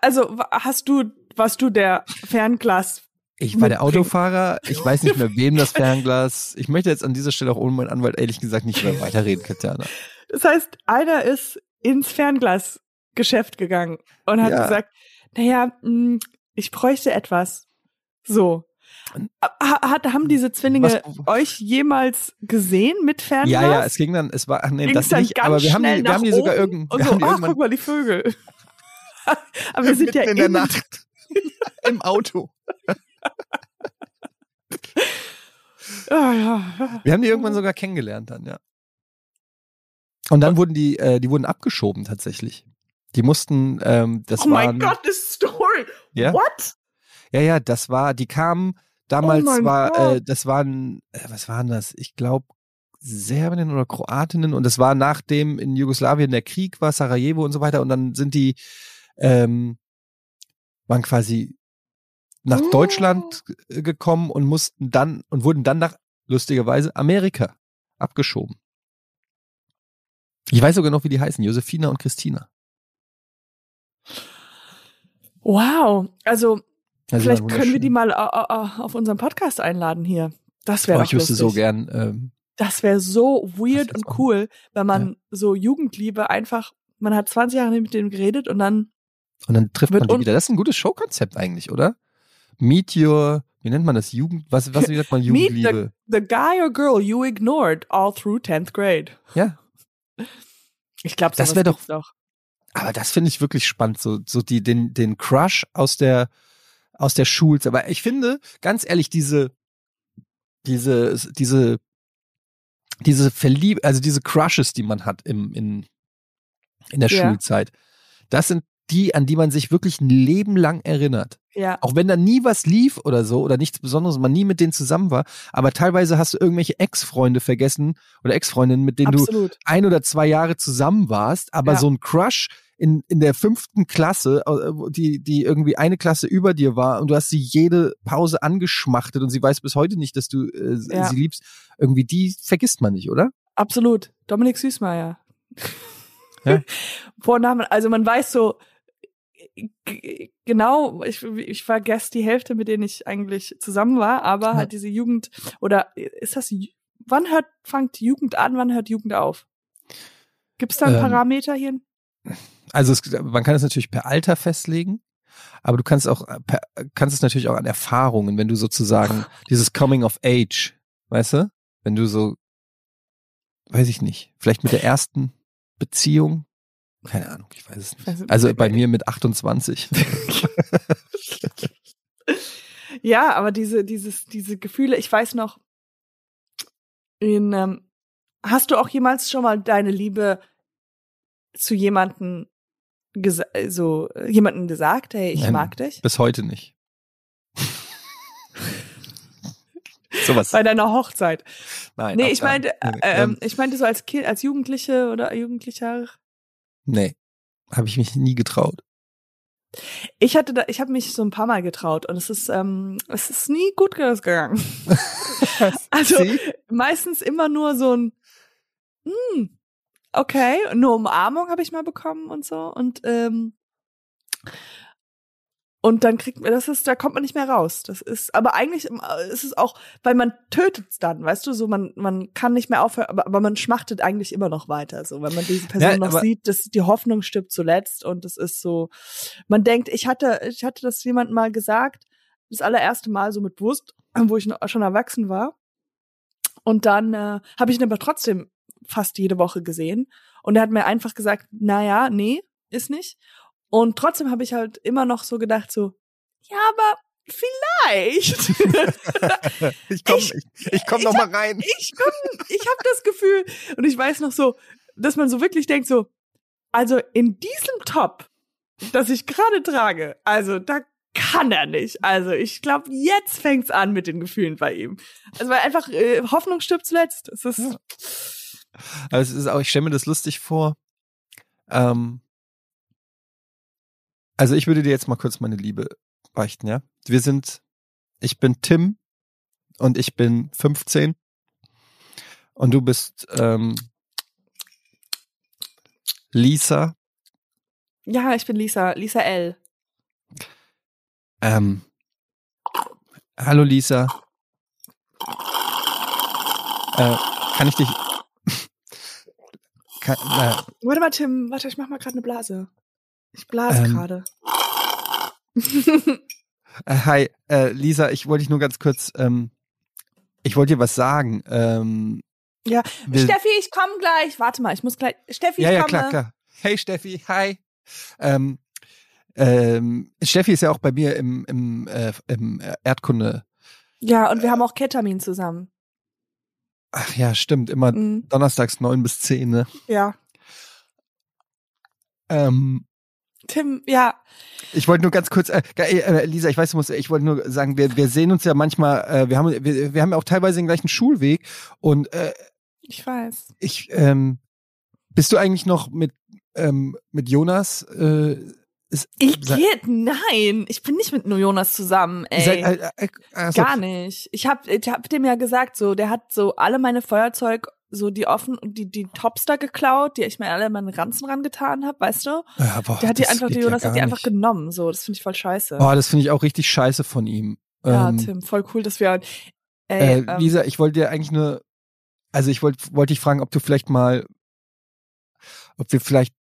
also hast du, warst du der Fernglas? Ich war der. Autofahrer. Ich weiß nicht mehr, wem das Fernglas. Ich möchte jetzt an dieser Stelle auch ohne meinen Anwalt ehrlich gesagt nicht mehr weiterreden, Katjana. Das heißt, einer ist ins Fernglasgeschäft gegangen und hat Ja. gesagt, naja, mh, ich bräuchte etwas. So. Ha- Hat, haben diese Zwillinge Was- euch jemals gesehen mit Fernglas? Ja, ja, es ging dann, es war, nee, Ging's das nicht, aber wir haben die, wir haben die sogar irgend, wir so, haben die ach, irgendwann guck mal, die Vögel. Aber wir sind ja in der Nacht im Auto. Ah, ja. Wir haben die irgendwann sogar kennengelernt dann, ja. Und dann wurden die, äh, die wurden abgeschoben tatsächlich. Die mussten, ähm, das oh waren, mein Gott, this story. Ja? What? Ja, ja, das war, die kamen, damals Oh war, Gott. äh, das waren, äh, was waren das? Ich glaube, Serbinnen oder Kroatinnen und das war nachdem in Jugoslawien der Krieg war, Sarajevo und so weiter und dann sind die, ähm, waren quasi nach Oh. Deutschland g- gekommen und mussten dann und wurden dann nach, lustigerweise, Amerika abgeschoben. Ich weiß sogar noch, wie die heißen, Josefina und Christina. Wow. Also, Also vielleicht können wir die mal äh, äh, auf unseren Podcast einladen hier. Das wäre Oh, doch ich wüsste so gern, ähm, Das wäre so weird und cool, wenn man so Jugendliebe einfach, man hat 20 Jahre mit denen geredet und dann, Und dann trifft man die wieder. Das ist ein gutes Showkonzept eigentlich, oder? Meet your, wie nennt man das? Jugend, was, was wie sagt man Meet Jugendliebe? the guy or girl you ignored all through 10th grade. Ja. Ich glaube, Das wär doch- Aber das finde ich wirklich spannend, so, so die, den, den Crush aus der, aus der Schulzeit. Aber ich finde, ganz ehrlich, diese, diese, diese, diese Verlieb, also diese Crushes, die man hat im, in, in der Ja. Schulzeit, das sind die, an die man sich wirklich ein Leben lang erinnert. Ja. Auch wenn da nie was lief oder so oder nichts Besonderes, man nie mit denen zusammen war. Aber teilweise hast du irgendwelche Ex-Freunde vergessen oder Ex-Freundinnen, mit denen du Absolut. ein oder zwei Jahre zusammen warst, aber Ja. so ein Crush in, in der fünften Klasse, äh, die, die irgendwie eine Klasse über dir war und du hast sie jede Pause angeschmachtet und sie weiß bis heute nicht, dass du äh, Ja. sie liebst. Irgendwie die vergisst man nicht, oder? Absolut. Dominik Süßmeier. Ja. Vornamen, also man weiß so genau, ich, ich vergesse die Hälfte, mit denen ich eigentlich zusammen war, aber Ja. halt diese Jugend oder ist das wann hört fängt Jugend an, wann hört Jugend auf? Gibt es da einen Ähm, Parameter hier? Also es, man kann es natürlich per Alter festlegen, aber du kannst auch äh, per, kannst es natürlich auch an Erfahrungen, wenn du sozusagen dieses Coming of Age, weißt du, wenn du so, weiß ich nicht, vielleicht mit der ersten Beziehung, keine Ahnung, ich weiß es nicht. Also, Also bei mir mit 28. Ja, aber diese, dieses, diese Gefühle, ich weiß noch, in, ähm, hast du auch jemals schon mal deine Liebe zu jemanden so äh, jemanden gesagt, hey, ich Nein. mag dich? Bis heute nicht. Sowas. Bei deiner Hochzeit. Nein, nee, ich meinte, äh, nee, ähm, ähm, ich meinte so als Kind, als Jugendliche oder Jugendlicher. Nee, habe ich mich nie getraut. Ich hatte da, ich habe mich so ein paar Mal getraut und es ist, ähm, es ist nie gut gegangen. Also Sie? meistens immer nur so ein, hm, okay, nur Umarmung habe ich mal bekommen und so und ähm, und dann kriegt man, das ist, da kommt man nicht mehr raus. Das ist, aber eigentlich äh, ist es auch, weil man tötet's dann, weißt du, so man man kann nicht mehr aufhören, aber, aber man schmachtet eigentlich immer noch weiter, so wenn man diese Person Ja, noch sieht, dass die Hoffnung stirbt zuletzt und es ist so, man denkt, ich hatte, ich hatte das jemand mal gesagt, das allererste Mal so mit bewusst, wo ich schon erwachsen war. Und dann äh, habe ich ihn aber trotzdem fast jede Woche gesehen. Und er hat mir einfach gesagt, na ja, nee, ist nicht. Und trotzdem habe ich halt immer noch so gedacht, so, ja, aber vielleicht. Ich komm, Ich- ich, ich komm ich noch mal rein. ich komm, ich habe das Gefühl, und ich weiß noch so, dass man so wirklich denkt, so, also in diesem Top, das ich gerade trage, also da kann er nicht. Also ich glaube, jetzt fängt's an mit den Gefühlen bei ihm. Also weil einfach äh, Hoffnung stirbt zuletzt. Es ist Ja. Aber es ist auch, ich stelle mir das lustig vor. Ähm, also ich würde dir jetzt mal kurz meine Liebe beichten, ja? Wir sind, ich bin Tim und ich bin 15 und du bist ähm, Lisa. ja, ich bin Lisa, Lisa L. Ähm, hallo Lisa. Äh, kann ich dich? Kann, äh, Warte mal, Tim, warte, ich mach mal gerade eine Blase. Ich blase Ähm, gerade. Äh, Hi, äh, Lisa, ich wollte dich nur ganz kurz, ähm, ich wollte dir was sagen. Ähm, Ja, Steffi, ich komm gleich. Warte mal, ich muss gleich. Steffi, ja, ich ja, komme. klar, klar. Hey Steffi, hi. Ähm, ähm, Steffi ist ja auch bei mir im, im, äh, im Erdkunde. Ja, und wir haben auch Ketamin zusammen. Ach ja, stimmt, immer Mhm. donnerstags neun bis zehn. Ne? Ja. Ähm, Tim, ja. ich wollte nur ganz kurz, äh, äh, äh, Lisa, ich weiß, du musst, ich wollte nur sagen, wir, wir sehen uns ja manchmal, äh, wir haben, wir, wir haben ja auch teilweise den gleichen Schulweg und äh, Ich weiß. ich, ähm, bist du eigentlich noch mit, ähm, mit Jonas? Äh, ist, Ich gehe, nein, ich bin nicht mit nur Jonas zusammen, ey. Seid, äh, äh, äh, so, Gar nicht. Ich hab, ich hab dem ja gesagt, so, der hat so alle meine Feuerzeug, so die offen, die, die Topster geklaut, die ich mir alle in meinen Ranzen rangetan hab, weißt du? Ja, boah, Der hat die einfach, der ja Jonas hat die einfach nicht. genommen, so, das finde ich voll scheiße. Boah, das finde ich auch richtig scheiße von ihm. ja, ähm, Tim, voll cool, dass wir, ey, äh, ähm, Lisa, ich wollte dir eigentlich nur, also ich wollte wollte dich fragen, ob du vielleicht mal, ob wir vielleicht,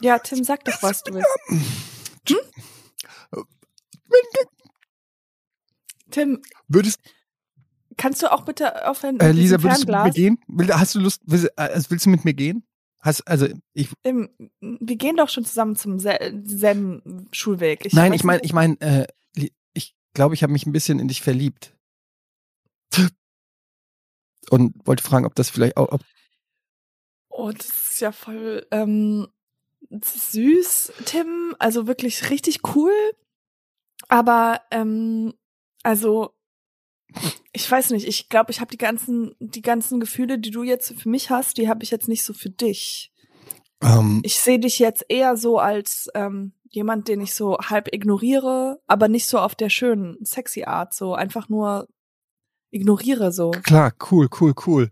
ja, Tim, sag doch, was du willst. Tim, würdest, kannst du auch bitte aufhören äh, Lisa, würdest du mit mir gehen? Hast du Lust, willst, also willst du mit mir gehen? Hast, also ich, Tim, wir gehen doch schon zusammen zum sel- selben Schulweg. Ich nein, ich meine, ich meine, äh, ich glaube, ich habe mich ein bisschen in dich verliebt. Und wollte fragen, ob das vielleicht auch, ob, Oh, das ist ja voll ähm, süß, Tim. Also wirklich richtig cool. Aber ähm, also ich weiß nicht. Ich glaube, ich habe die ganzen die ganzen Gefühle, die du jetzt für mich hast, die habe ich jetzt nicht so für dich. Ähm, Ich sehe dich jetzt eher so als ähm, jemand, den ich so halb ignoriere, aber nicht so auf der schönen, sexy Art, so einfach nur ignoriere so. klar, cool, cool, cool.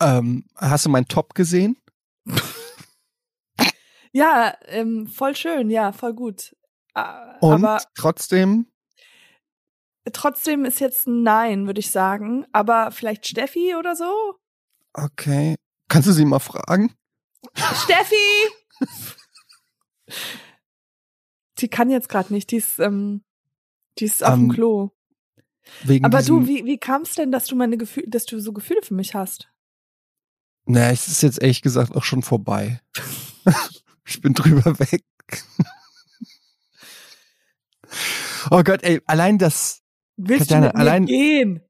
Ähm, hast du meinen Top gesehen? Ja, ähm, voll schön, ja, voll gut. Äh, Und aber trotzdem, trotzdem ist jetzt ein Nein, würde ich sagen. Aber vielleicht Steffi oder so? okay. Kannst du sie mal fragen? Steffi! die kann jetzt gerade nicht, die ist, ähm, die ist auf Ähm, dem Klo. Wegen Aber du, wie, wie kam es denn, dass du meine Gefühle, dass du so Gefühle für mich hast? Na, es ist jetzt ehrlich gesagt auch schon vorbei. ich bin drüber weg. oh Gott, ey, allein das, Willst Katjana, du mit allein- gehen?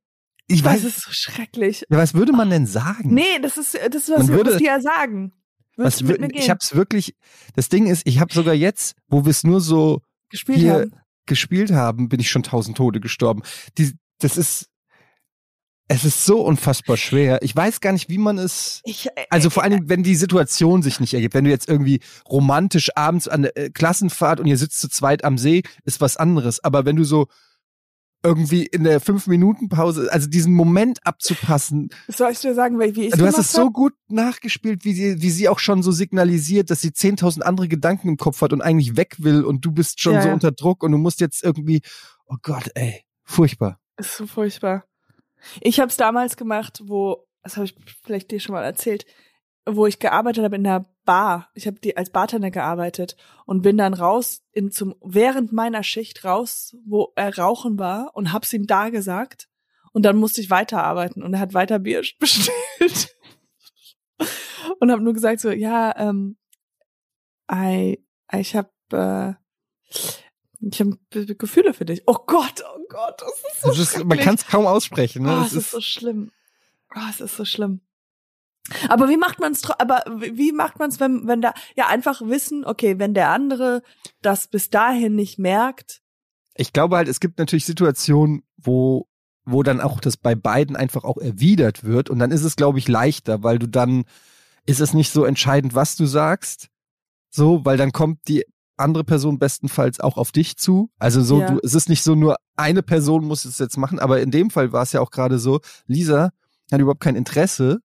ich Das weiß, ist so schrecklich. ja, was würde man denn sagen? Nee, das ist, das ist was, Man würde- was die ja sagen. Willst was wür- ich hab's wirklich, das Ding ist, ich habe sogar jetzt, wo wir es nur so gespielt hier- haben. gespielt haben, bin ich schon tausend Tode gestorben. Die, das ist, es ist so unfassbar schwer. Ich weiß gar nicht, wie man es, Ich, äh, also vor allem, wenn die Situation sich nicht ergibt. Wenn du jetzt irgendwie romantisch abends an der äh, Klassenfahrt und ihr sitzt zu zweit am See, ist was anderes. Aber wenn du so irgendwie in der fünf Minuten Pause, also diesen Moment abzupassen, soll ich dir sagen, wie ich du hast es so gut nachgespielt, wie sie, wie sie auch schon so signalisiert, dass sie 10.000 andere Gedanken im Kopf hat und eigentlich weg will und du bist schon Ja, so ja. unter Druck und du musst jetzt irgendwie, oh Gott, ey, furchtbar. Ist so furchtbar. Ich habe es damals gemacht, wo, das habe ich vielleicht dir schon mal erzählt, wo ich gearbeitet habe in der Bar. Ich habe die als Bartender gearbeitet und bin dann raus in zum während meiner Schicht raus, wo er rauchen war und hab's ihm da gesagt und dann musste ich weiterarbeiten und er hat weiter Bier bestellt und habe nur gesagt so ja ähm, I, ich habe äh, ich habe Gefühle für dich. Oh Gott, oh Gott, das ist so Das ist, man kann es kaum aussprechen. Ne? Oh, Das es ist so schlimm. Oh, es ist so schlimm. Aber wie macht man es? Aber wie macht man es, wenn wenn da ja einfach wissen, okay, wenn der andere das bis dahin nicht merkt, ich glaube halt, es gibt natürlich Situationen, wo, wo dann auch das bei beiden einfach auch erwidert wird. Und dann ist es, glaube ich, leichter, weil du dann, ist es nicht so entscheidend, was du sagst. So, weil dann kommt die andere Person bestenfalls auch auf dich zu. Also so, Ja. du, es ist nicht so nur eine Person muss es jetzt machen, aber in dem Fall war es ja auch gerade so, Lisa hat überhaupt kein Interesse.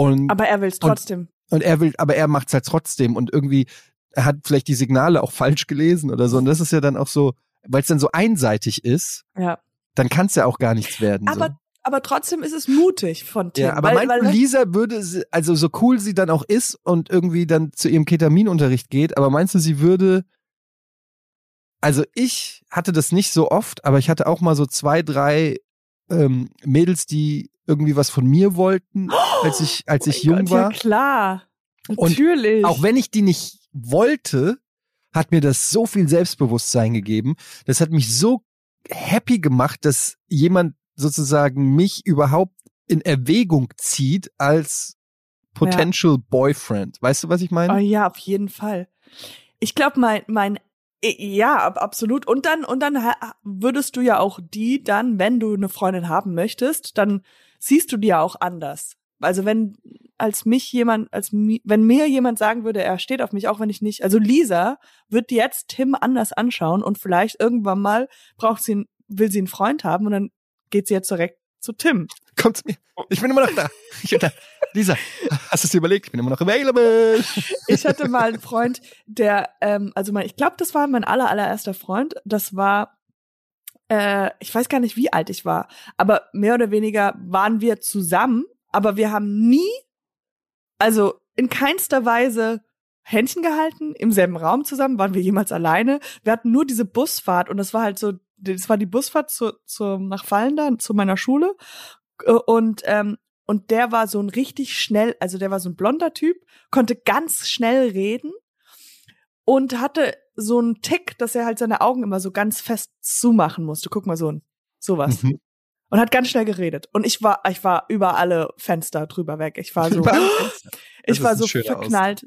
Und aber er will es trotzdem. und er will, aber er macht's halt trotzdem und irgendwie, er hat vielleicht die Signale auch falsch gelesen oder so. Und das ist ja dann auch so, weil es dann so einseitig ist, Ja. dann kann es ja auch gar nichts werden. so. Aber aber trotzdem ist es mutig von Tim, ja, aber weil, meinst weil du, Lisa würde, sie- also so cool sie dann auch ist und irgendwie dann zu ihrem Ketaminunterricht geht, aber meinst du, sie würde, also ich hatte das nicht so oft, aber ich hatte auch mal so zwei, drei ähm, Mädels, die irgendwie was von mir wollten, als ich, als Oh ich jung Gott, war. Ja klar. Und Natürlich. Auch wenn ich die nicht wollte, hat mir das so viel Selbstbewusstsein gegeben. Das hat mich so happy gemacht, dass jemand sozusagen mich überhaupt in Erwägung zieht als potential boyfriend. Weißt du, was ich meine? Oh ja, auf jeden Fall. Ich glaube, mein, mein, ja, ab- absolut. Und dann, und dann würdest du ja auch die dann, wenn du eine Freundin haben möchtest, dann siehst du die ja auch anders. Also wenn, als mich jemand, als wenn mir jemand sagen würde, er steht auf mich, auch wenn ich nicht, also Lisa wird jetzt Tim anders anschauen und vielleicht irgendwann mal braucht sie, will sie einen Freund haben und dann geht sie jetzt direkt zu Tim. Komm zu mir. Ich bin immer noch da. Ich bin da. Lisa, hast du es dir überlegt? Ich bin immer noch available. Ich hatte mal einen Freund, der, ähm, also mein, ich glaube, das war mein aller, allererster Freund. Das war, äh, ich weiß gar nicht, wie alt ich war, aber mehr oder weniger waren wir zusammen, aber wir haben nie, also in keinster Weise Händchen gehalten, im selben Raum zusammen, waren wir jemals alleine. Wir hatten nur diese Busfahrt und das war halt so, das war die Busfahrt zu, zu, nach Fallender, zu meiner Schule. Äh, Und, ähm, und der war so ein richtig schnell, also der war so ein blonder Typ, konnte ganz schnell reden und hatte so einen Tick, dass er halt seine Augen immer so ganz fest zumachen musste. Guck mal, so ein, sowas. Mhm. Und hat ganz schnell geredet. Und ich war, ich war über alle Fenster drüber weg. Ich war so, ich war so verknallt.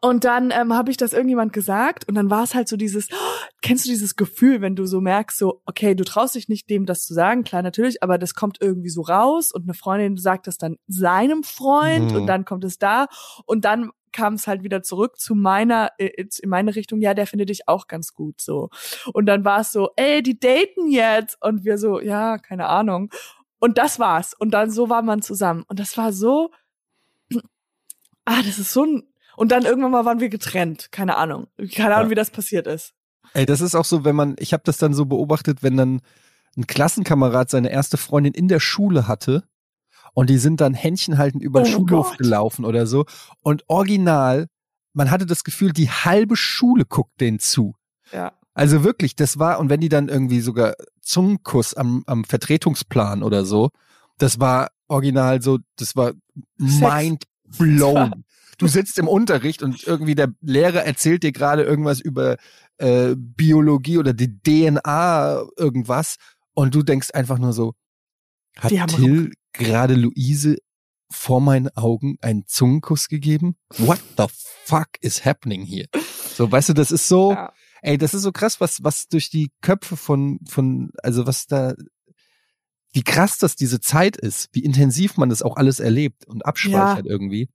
Und dann ähm, habe ich das irgendjemand gesagt und dann war es halt so dieses, kennst du dieses Gefühl, wenn du so merkst, so, okay, du traust dich nicht dem das zu sagen, klar natürlich, aber das kommt irgendwie so raus und eine Freundin sagt das dann seinem Freund Mhm. und dann kommt es da und dann kam es halt wieder zurück zu meiner, äh, in meine Richtung, ja, der findet dich auch ganz gut so. Und dann war es so, ey, die daten jetzt und wir so, ja, keine Ahnung. Und das war's. Und dann so war man zusammen. Und das war so, ah, das ist so ein, und dann irgendwann mal waren wir getrennt. Keine Ahnung. Keine Ahnung, Ja. wie das passiert ist. Ey, das ist auch so, wenn man, ich habe das dann so beobachtet, wenn dann ein Klassenkamerad seine erste Freundin in der Schule hatte und die sind dann händchenhaltend über den Oh Schulhof Gott. gelaufen oder so und original, man hatte das Gefühl, die halbe Schule guckt denen zu. Ja. Also wirklich, das war, und wenn die dann irgendwie sogar Zungenkuss am, am Vertretungsplan oder so, das war original so, das war mind blown. Du sitzt im Unterricht und irgendwie der Lehrer erzählt dir gerade irgendwas über äh, Biologie oder die DNA irgendwas und du denkst einfach nur so, hat Die haben Till gerade Luise vor meinen Augen einen Zungenkuss gegeben? What the fuck is happening here? So, weißt du, das ist so, Ja. ey, das ist so krass, was, was durch die Köpfe von, von, also was da, wie krass das diese Zeit ist, wie intensiv man das auch alles erlebt und abspeichert irgendwie.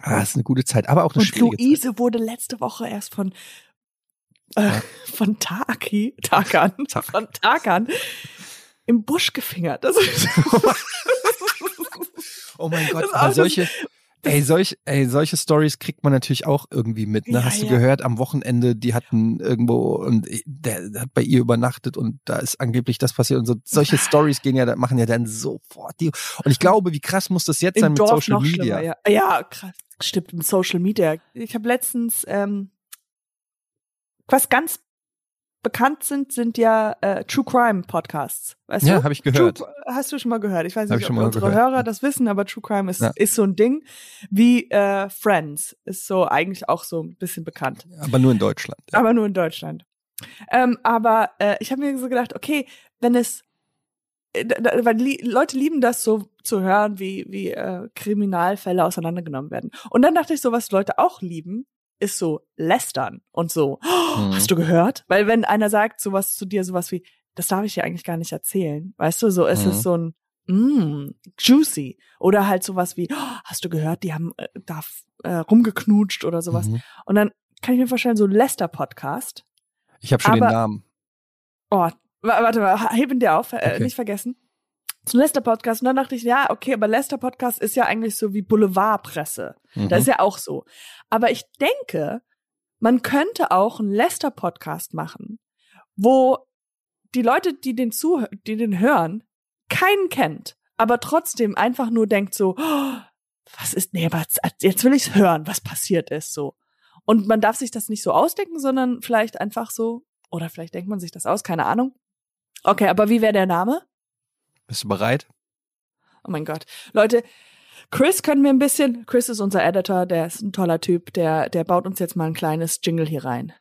Ah, ist eine gute Zeit, aber auch eine Und schwierige Zeit. Luise wurde letzte Woche erst von äh, von Taki, Tarkan, Tak. von Tarkan im Busch gefingert. Das ist, Oh mein Gott, aber solche, ey, solch, ey, solche Stories kriegt man natürlich auch irgendwie mit. Ne? Ja, Hast du ja. gehört, am Wochenende, die hatten irgendwo und der, der hat bei ihr übernachtet und da ist angeblich das passiert und so. Solche Stories gehen ja, machen ja dann sofort die. Und ich glaube, wie krass muss das jetzt sein Im mit Dorf Social noch Media? Ja. ja, krass. Stimmt, mit Social Media. Ich habe letztens, ähm, was ganz bekannt sind, sind ja äh, True Crime Podcasts. Weißt Ja, habe ich gehört. True, hast du schon mal gehört? Ich weiß Hab nicht, ob unsere gehört, Hörer das wissen, aber True Crime ist, Ja. ist so ein Ding wie äh, Friends. Ist so eigentlich auch so ein bisschen bekannt. Aber nur in Deutschland. Ja. aber nur in Deutschland. Ähm, aber äh, ich habe mir so gedacht, okay, wenn es, äh, weil li Leute lieben das so zu hören, wie wie äh, Kriminalfälle auseinandergenommen werden. Und dann dachte ich so, was Leute auch lieben, ist so lästern und so. Oh, Mhm. Hast du gehört? Weil wenn einer sagt sowas zu dir, sowas wie, das darf ich dir eigentlich gar nicht erzählen, weißt du, so ist Mhm. es so ein mm, juicy oder halt sowas wie, oh, hast du gehört, die haben äh, da äh, rumgeknutscht oder sowas. Mhm. Und dann kann ich mir vorstellen, so ein Lester-Podcast. Ich habe schon den Aber- Namen. Oh, wa- warte mal, heben dir auf, äh, Okay. nicht vergessen. Ein Lester-Podcast. Und dann dachte ich, ja, okay, aber Lester-Podcast ist ja eigentlich so wie Boulevardpresse. Mhm. Das ist ja auch so. Aber ich denke, man könnte auch einen Lester-Podcast machen, wo die Leute, die den zuhören, die den hören, keinen kennt, aber trotzdem einfach nur denkt so, oh, was ist, nee, was, jetzt will ich's hören, was passiert ist, so. Und man darf sich das nicht so ausdenken, sondern vielleicht einfach so, oder vielleicht denkt man sich das aus, keine Ahnung. Okay, aber wie wäre der Name? Bist du bereit? Oh mein Gott. Leute, Chris können wir ein bisschen, Chris ist unser Editor, der ist ein toller Typ, der, der baut uns jetzt mal ein kleines Jingle hier rein.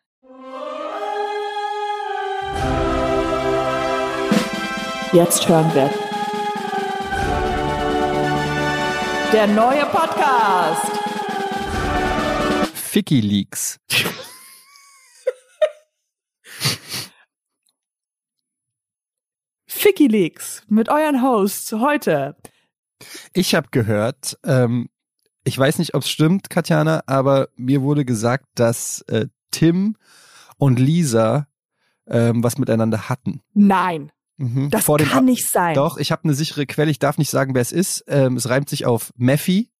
Jetzt hören wir. Der neue Podcast. Ficky Leaks. Ficky Leaks mit euren Hosts heute. Ich habe gehört, ähm, ich weiß nicht, ob es stimmt, Katjana, aber mir wurde gesagt, dass äh, Tim und Lisa ähm, was miteinander hatten. Nein, Mhm. das kann nicht sein. Doch, ich habe eine sichere Quelle. Ich darf nicht sagen, wer es ist. Ähm, es reimt sich auf Mephi.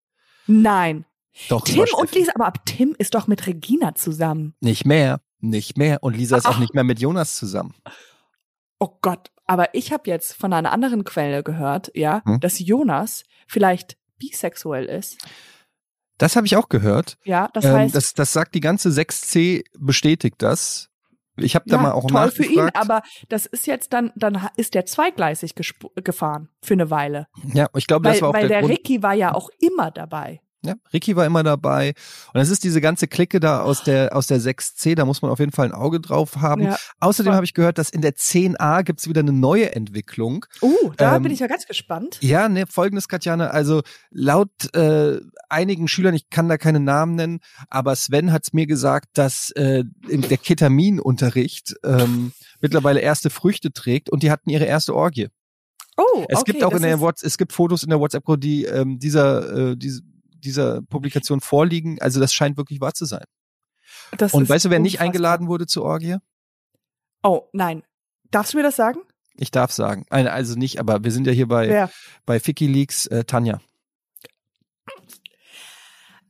Nein. Doch, Tim und. Lisa, aber ab Tim ist doch mit Regina zusammen. Nicht mehr, nicht mehr. Und Lisa ist auch nicht mehr mit Jonas zusammen. Oh Gott, aber ich habe jetzt von einer anderen Quelle gehört, ja, Hm? dass Jonas vielleicht bisexuell ist. Das habe ich auch gehört. Ja, das ähm, heißt, das, das sagt die ganze 6C, bestätigt das. Ich habe da ja, mal auch toll für ihn, nachgefragt. aber das ist jetzt dann, dann ist der zweigleisig gefahren für eine Weile. ja, ich glaube, Weil, das war auch weil der, der, Grund. Ricky war ja auch immer dabei. Ja, Ricky war immer dabei. Und es ist diese ganze Clique da aus der, aus der 6C, da muss man auf jeden Fall ein Auge drauf haben. Ja. Außerdem habe ich gehört, dass in der 10a gibt's wieder eine neue Entwicklung. Uh, da Ähm, bin ich ja ganz gespannt. Ja, ne, folgendes, Katjana, also laut äh, einigen Schülern, ich kann da keine Namen nennen, aber Sven hat's mir gesagt, dass äh, der Ketaminunterricht ähm, mittlerweile erste Früchte trägt und die hatten ihre erste Orgie. Oh, Es okay, gibt auch in der WhatsApp, es gibt Fotos in der WhatsApp-Gruppe, die ähm, dieser, äh, diese, dieser Publikation vorliegen. Also das scheint wirklich wahr zu sein. das Und weißt du, wer nicht unfassbar. eingeladen wurde zur Orgie? Oh, nein. Darfst du mir das sagen? Ich darf sagen. Also nicht, aber wir sind ja hier bei, Wer? bei Ficky Leaks, äh, Tanja.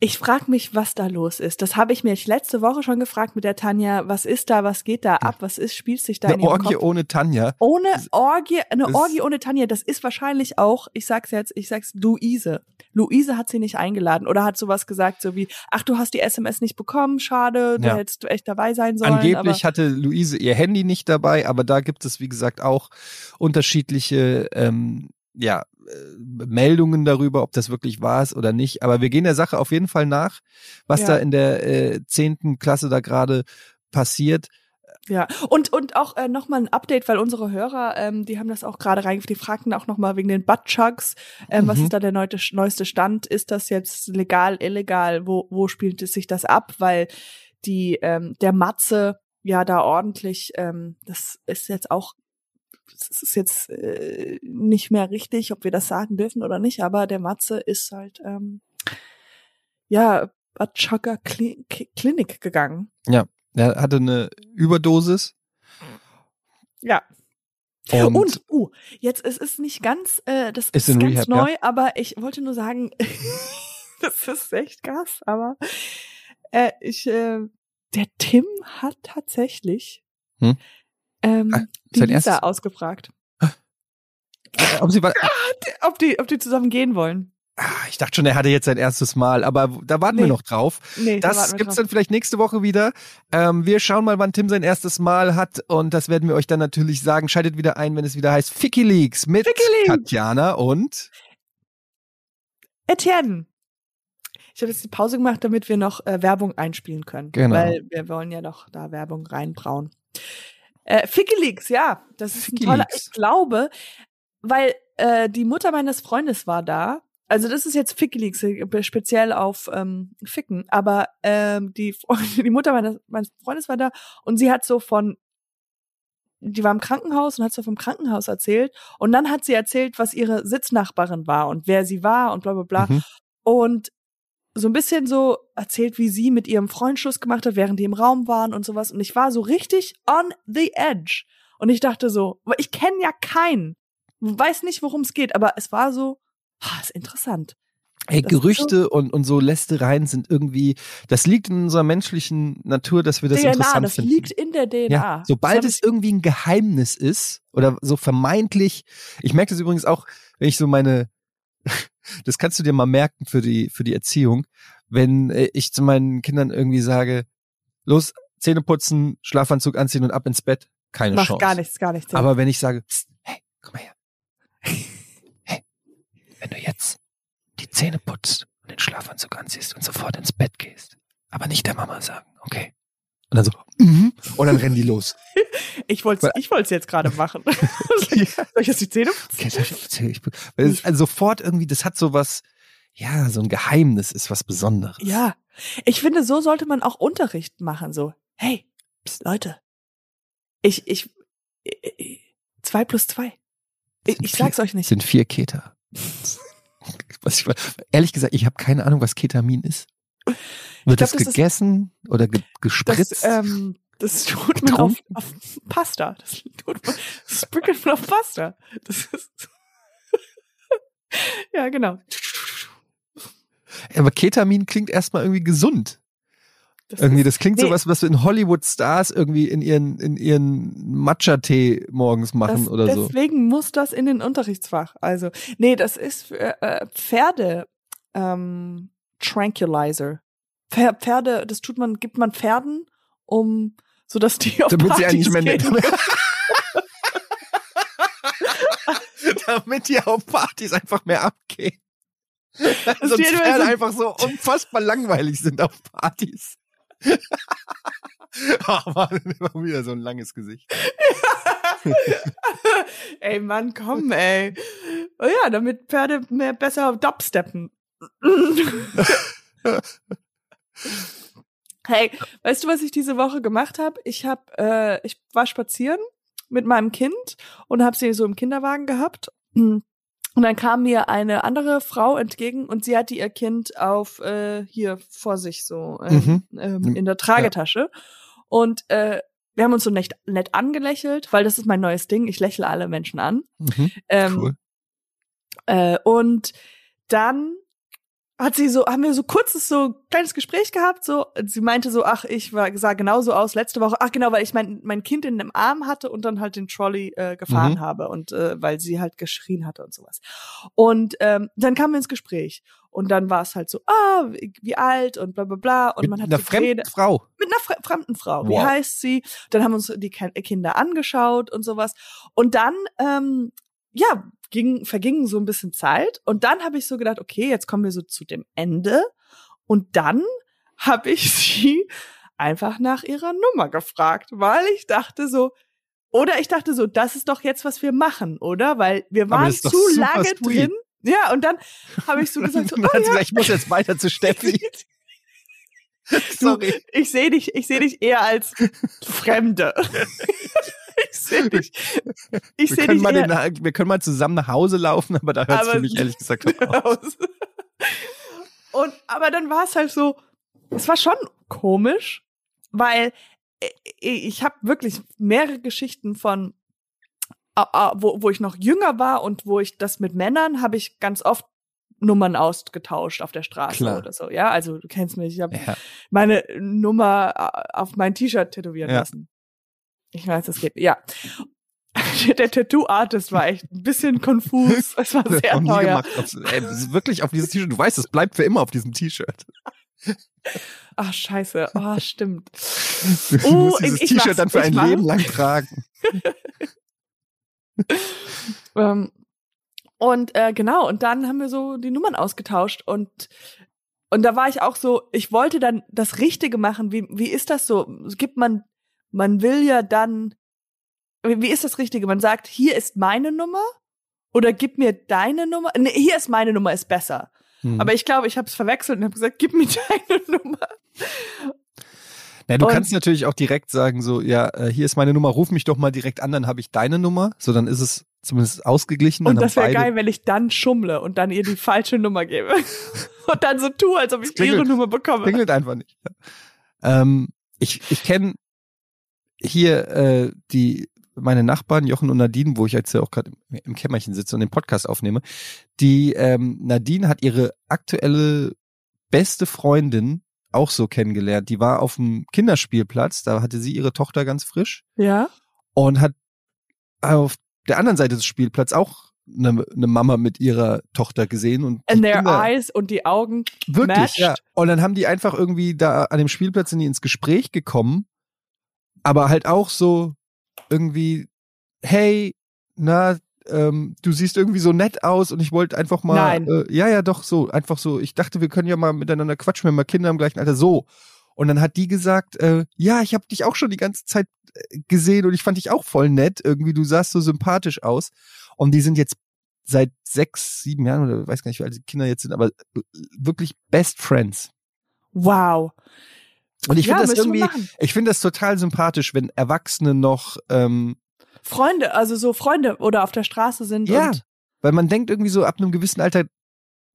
Ich frage mich, was da los ist. Das habe ich mich letzte Woche schon gefragt mit der Tanja. Was ist da? Was geht da ab? Was ist, spielt sich da Eine in Orgie Kopf? ohne Tanja. Ohne Orgie, eine Orgie ohne Tanja, das ist wahrscheinlich auch, ich sag's jetzt, ich sag's Luise. Luise hat sie nicht eingeladen oder hat sowas gesagt, so wie, ach, du hast die SMS nicht bekommen, schade, du Ja. hättest echt dabei sein sollen. Angeblich hatte Luise ihr Handy nicht dabei, aber da gibt es, wie gesagt, auch unterschiedliche ähm, ja, äh, Meldungen darüber, ob das wirklich wahr ist oder nicht. Aber wir gehen der Sache auf jeden Fall nach, was Ja. da in der äh, zehnten Klasse da gerade passiert. Ja, und, und auch äh, nochmal ein Update, weil unsere Hörer, ähm, die haben das auch gerade reingeführt, die fragten auch nochmal wegen den Buttchugs, ähm, was Mhm. ist da der neueste, neueste Stand? Ist das jetzt legal, illegal? Wo, wo spielt es sich das ab? Weil die, ähm, der Matze ja da ordentlich, ähm, das ist jetzt auch, das ist jetzt äh, nicht mehr richtig, ob wir das sagen dürfen oder nicht, aber der Matze ist halt, ähm, ja, Buttchugger Kli Klinik gegangen. Er hatte eine Überdosis. Ja, Und, Und, uh, jetzt es ist nicht ganz, äh, das Ist ist, ganz Rehab, neu, aber ich wollte nur sagen, das ist echt krass, aber äh, ich, äh, der Tim hat tatsächlich Hm? Ähm, Ah, die Lisa erstes- ausgefragt, ob sie ob die, ob die zusammen gehen wollen. ah, ich dachte schon, er hatte jetzt sein erstes Mal, aber da warten wir Nee. noch drauf. Nee, da Das wir gibt's drauf. dann vielleicht nächste Woche wieder. Ähm, wir schauen mal, wann Tim sein erstes Mal hat und das werden wir euch dann natürlich sagen. Schaltet wieder ein, wenn es wieder heißt Ficky Leaks mit Ficky Leaks. Tatjana und Etienne. Ich habe jetzt die Pause gemacht, damit wir noch äh, Werbung einspielen können. Genau. Weil wir wollen ja noch da Werbung reinbrauen. Äh, Fickeleaks, ja, das ist ein toller. Ich glaube, weil äh, die Mutter meines Freundes war da. Also das ist jetzt Fickeleaks, äh, speziell auf ähm, Ficken. Aber ähm, die, Freundin- die Mutter meines, meines Freundes war da und sie hat so von die war im Krankenhaus und hat so vom Krankenhaus erzählt. Und dann hat sie erzählt, was ihre Sitznachbarin war und wer sie war und bla bla bla. Mhm. Und so ein bisschen so erzählt, wie sie mit ihrem Freund Schluss gemacht hat, während die im Raum waren und sowas. Und ich war so richtig on the edge. Und ich dachte so, ich kenne ja keinen. Weiß nicht, worum es geht, aber es war so, ah, ist interessant. Ey, Das Gerüchte und, und so Lästereien sind irgendwie, das liegt in unserer menschlichen Natur, dass wir das DNA, interessant das finden. liegt in der DNA. Ja, sobald Das es irgendwie ein Geheimnis ist oder so vermeintlich, ich merke das übrigens auch, wenn ich so meine, das kannst du dir mal merken für die für die Erziehung, wenn äh, ich zu meinen Kindern irgendwie sage, los Zähne putzen, Schlafanzug anziehen und ab ins Bett, keine Macht Chance. gar nichts, gar nichts. Aber wenn ich sage, Psst, hey, komm mal her, hey, wenn du jetzt die Zähne putzt und den Schlafanzug anziehst und sofort ins Bett gehst, aber nicht der Mama sagen, okay? Und dann so, mhm, und dann rennen die los. ich wollte es ich wollt's jetzt gerade machen. Soll ich jetzt die Zähne putzen? Okay, ich weil es also sofort irgendwie, das hat so was, ja, so ein Geheimnis ist was Besonderes. Ja. Ich finde, so sollte man auch Unterricht machen. So, hey, pst, Leute, ich, ich, ich, zwei plus zwei. Ich, ich sag's vier- euch nicht. Sind vier Keter. was ich, ehrlich gesagt, ich habe keine Ahnung, was Ketamin ist. Wird glaub, das das ist- gegessen oder ge gespritzt? Das, ähm, das tut man auf, auf Pasta. Das tut man, das sprinkelt man auf Pasta. Das ist, ja, genau. Aber Ketamin klingt erstmal irgendwie gesund. Das Irgendwie, ist, das klingt nee. so was, in Hollywood-Stars irgendwie in ihren, in ihren Matcha-Tee morgens machen das, oder so. deswegen muss das in den Unterrichtsfach. Also, nee, das ist für äh, Pferde ähm, Tranquilizer. Pfer- Pferde, das tut man, gibt man Pferden, um so dass die auf Damit sie Partys eigentlich mehr gehen. nett. Damit die auf Partys einfach mehr abgehen. Sonst die immer Pferde einfach so unfassbar langweilig sind auf Partys. Ach man, immer wieder so ein langes Gesicht. ey, Mann, komm, ey. Oh ja, damit Pferde mehr besser dubsteppen. hey, weißt du, was ich diese Woche gemacht habe? Ich hab, äh, ich war spazieren mit meinem Kind und habe sie so im Kinderwagen gehabt. Und dann kam mir eine andere Frau entgegen und sie hatte ihr Kind auf äh, hier vor sich so ähm, ähm, in der Tragetasche. Und äh, wir haben uns so nett, nett angelächelt, weil das ist mein neues Ding. Ich lächle alle Menschen an. Mhm. Ähm, Cool. äh, und dann hat sie so, haben wir so kurzes, so kleines Gespräch gehabt, so, sie meinte so, ach, ich war, sah genauso aus letzte Woche, ach genau, weil ich mein, mein Kind in dem Arm hatte und dann halt den Trolley äh, gefahren Mhm. habe und äh, weil sie halt geschrien hatte und sowas. Und ähm, dann kamen wir ins Gespräch und dann war es halt so, ah, wie, wie alt und bla bla bla und Mit man hat einer fremden Frau. mit einer fre fremden Frau. Wie Wow. heißt sie? Dann haben uns die Kinder angeschaut und sowas. Und dann, ähm, ja, ging, verging so ein bisschen Zeit. Und dann habe ich so gedacht, okay, jetzt kommen wir so zu dem Ende. Und dann habe ich sie einfach nach ihrer Nummer gefragt, weil ich dachte so, oder ich dachte so, das ist doch jetzt, was wir machen, oder? Weil wir waren zu lange sweet. drin. Ja, und dann habe ich so gesagt, so, oh, ja, ich muss jetzt weiter zu Steffi. Du, Sorry. ich sehe dich, ich sehe dich eher als Fremde. ich sehe dich, ich Wir sehe können, dich mal den, wir können mal zusammen nach Hause laufen, aber da hört es für mich ehrlich gesagt aus. Und aber dann war es halt so, es war schon komisch, weil äh, ich habe wirklich mehrere Geschichten von wo, wo ich noch jünger war und wo ich das mit Männern habe ich ganz oft Nummern ausgetauscht auf der Straße Klar. oder so. Ja, also du kennst mich, ich habe Ja. meine Nummer äh, auf mein T-Shirt tätowieren Ja. lassen. Ich weiß, das geht. Ja. Der Tattoo-Artist war echt ein bisschen konfus. Es war Das sehr nie teuer. gemacht. Auf, ey, das wirklich auf dieses T-Shirt. Du weißt, es bleibt für immer auf diesem T-Shirt. Ach, scheiße. Oh, stimmt. Du Oh, musst dieses T-Shirt dann für ein mach's. Leben lang tragen. Ähm, und äh, genau, und dann haben wir so die Nummern ausgetauscht und und da war ich auch so, ich wollte dann das Richtige machen. Wie, wie ist das so? Gibt man, man will ja dann, wie ist das Richtige? Man sagt, hier ist meine Nummer oder gib mir deine Nummer. Nee, hier ist meine Nummer, ist besser. Hm. Aber ich glaube, ich habe es verwechselt und habe gesagt, gib mir deine Nummer. Na, du und- kannst natürlich auch direkt sagen, so, ja, äh, hier ist meine Nummer, ruf mich doch mal direkt an, dann habe ich deine Nummer. So, dann ist es zumindest ausgeglichen. Und das wäre geil, wenn ich dann schummle und dann ihr die falsche Nummer gebe. und dann so tue, als ob ich klingelt- ihre Nummer bekomme. Klingelt einfach nicht. Ja. Ähm, ich ich kenne hier äh, die meine Nachbarn Jochen und Nadine, wo ich jetzt ja auch gerade im, im Kämmerchen sitze und den Podcast aufnehme. Die ähm, Nadine hat ihre aktuelle beste Freundin auch so kennengelernt. Die war auf dem Kinderspielplatz, da hatte sie ihre Tochter ganz frisch Ja. und hat auf der anderen Seite des Spielplatzes auch eine, eine Mama mit ihrer Tochter gesehen und And their Kinder- eyes und die Augen. Wirklich, matched. ja. Und dann haben die einfach irgendwie da an dem Spielplatz sind die ins Gespräch gekommen, aber halt auch so irgendwie, hey, na, ähm, du siehst irgendwie so nett aus und ich wollte einfach mal, Nein. Äh, ja, ja, doch so, einfach so. Ich dachte, wir können ja mal miteinander quatschen, wenn wir Kinder im gleichen Alter, so. Und dann hat die gesagt, äh, ja, ich habe dich auch schon die ganze Zeit äh, gesehen und ich fand dich auch voll nett. Irgendwie, du sahst so sympathisch aus. Und die sind jetzt seit sechs, sieben Jahren oder weiß gar nicht, wie alt die Kinder jetzt sind, aber äh, wirklich Best Friends. Wow. Und ich ja, finde das irgendwie, ich finde das total sympathisch, wenn Erwachsene noch, ähm, Freunde, also so Freunde oder auf der Straße sind Ja. und weil man denkt irgendwie so ab einem gewissen Alter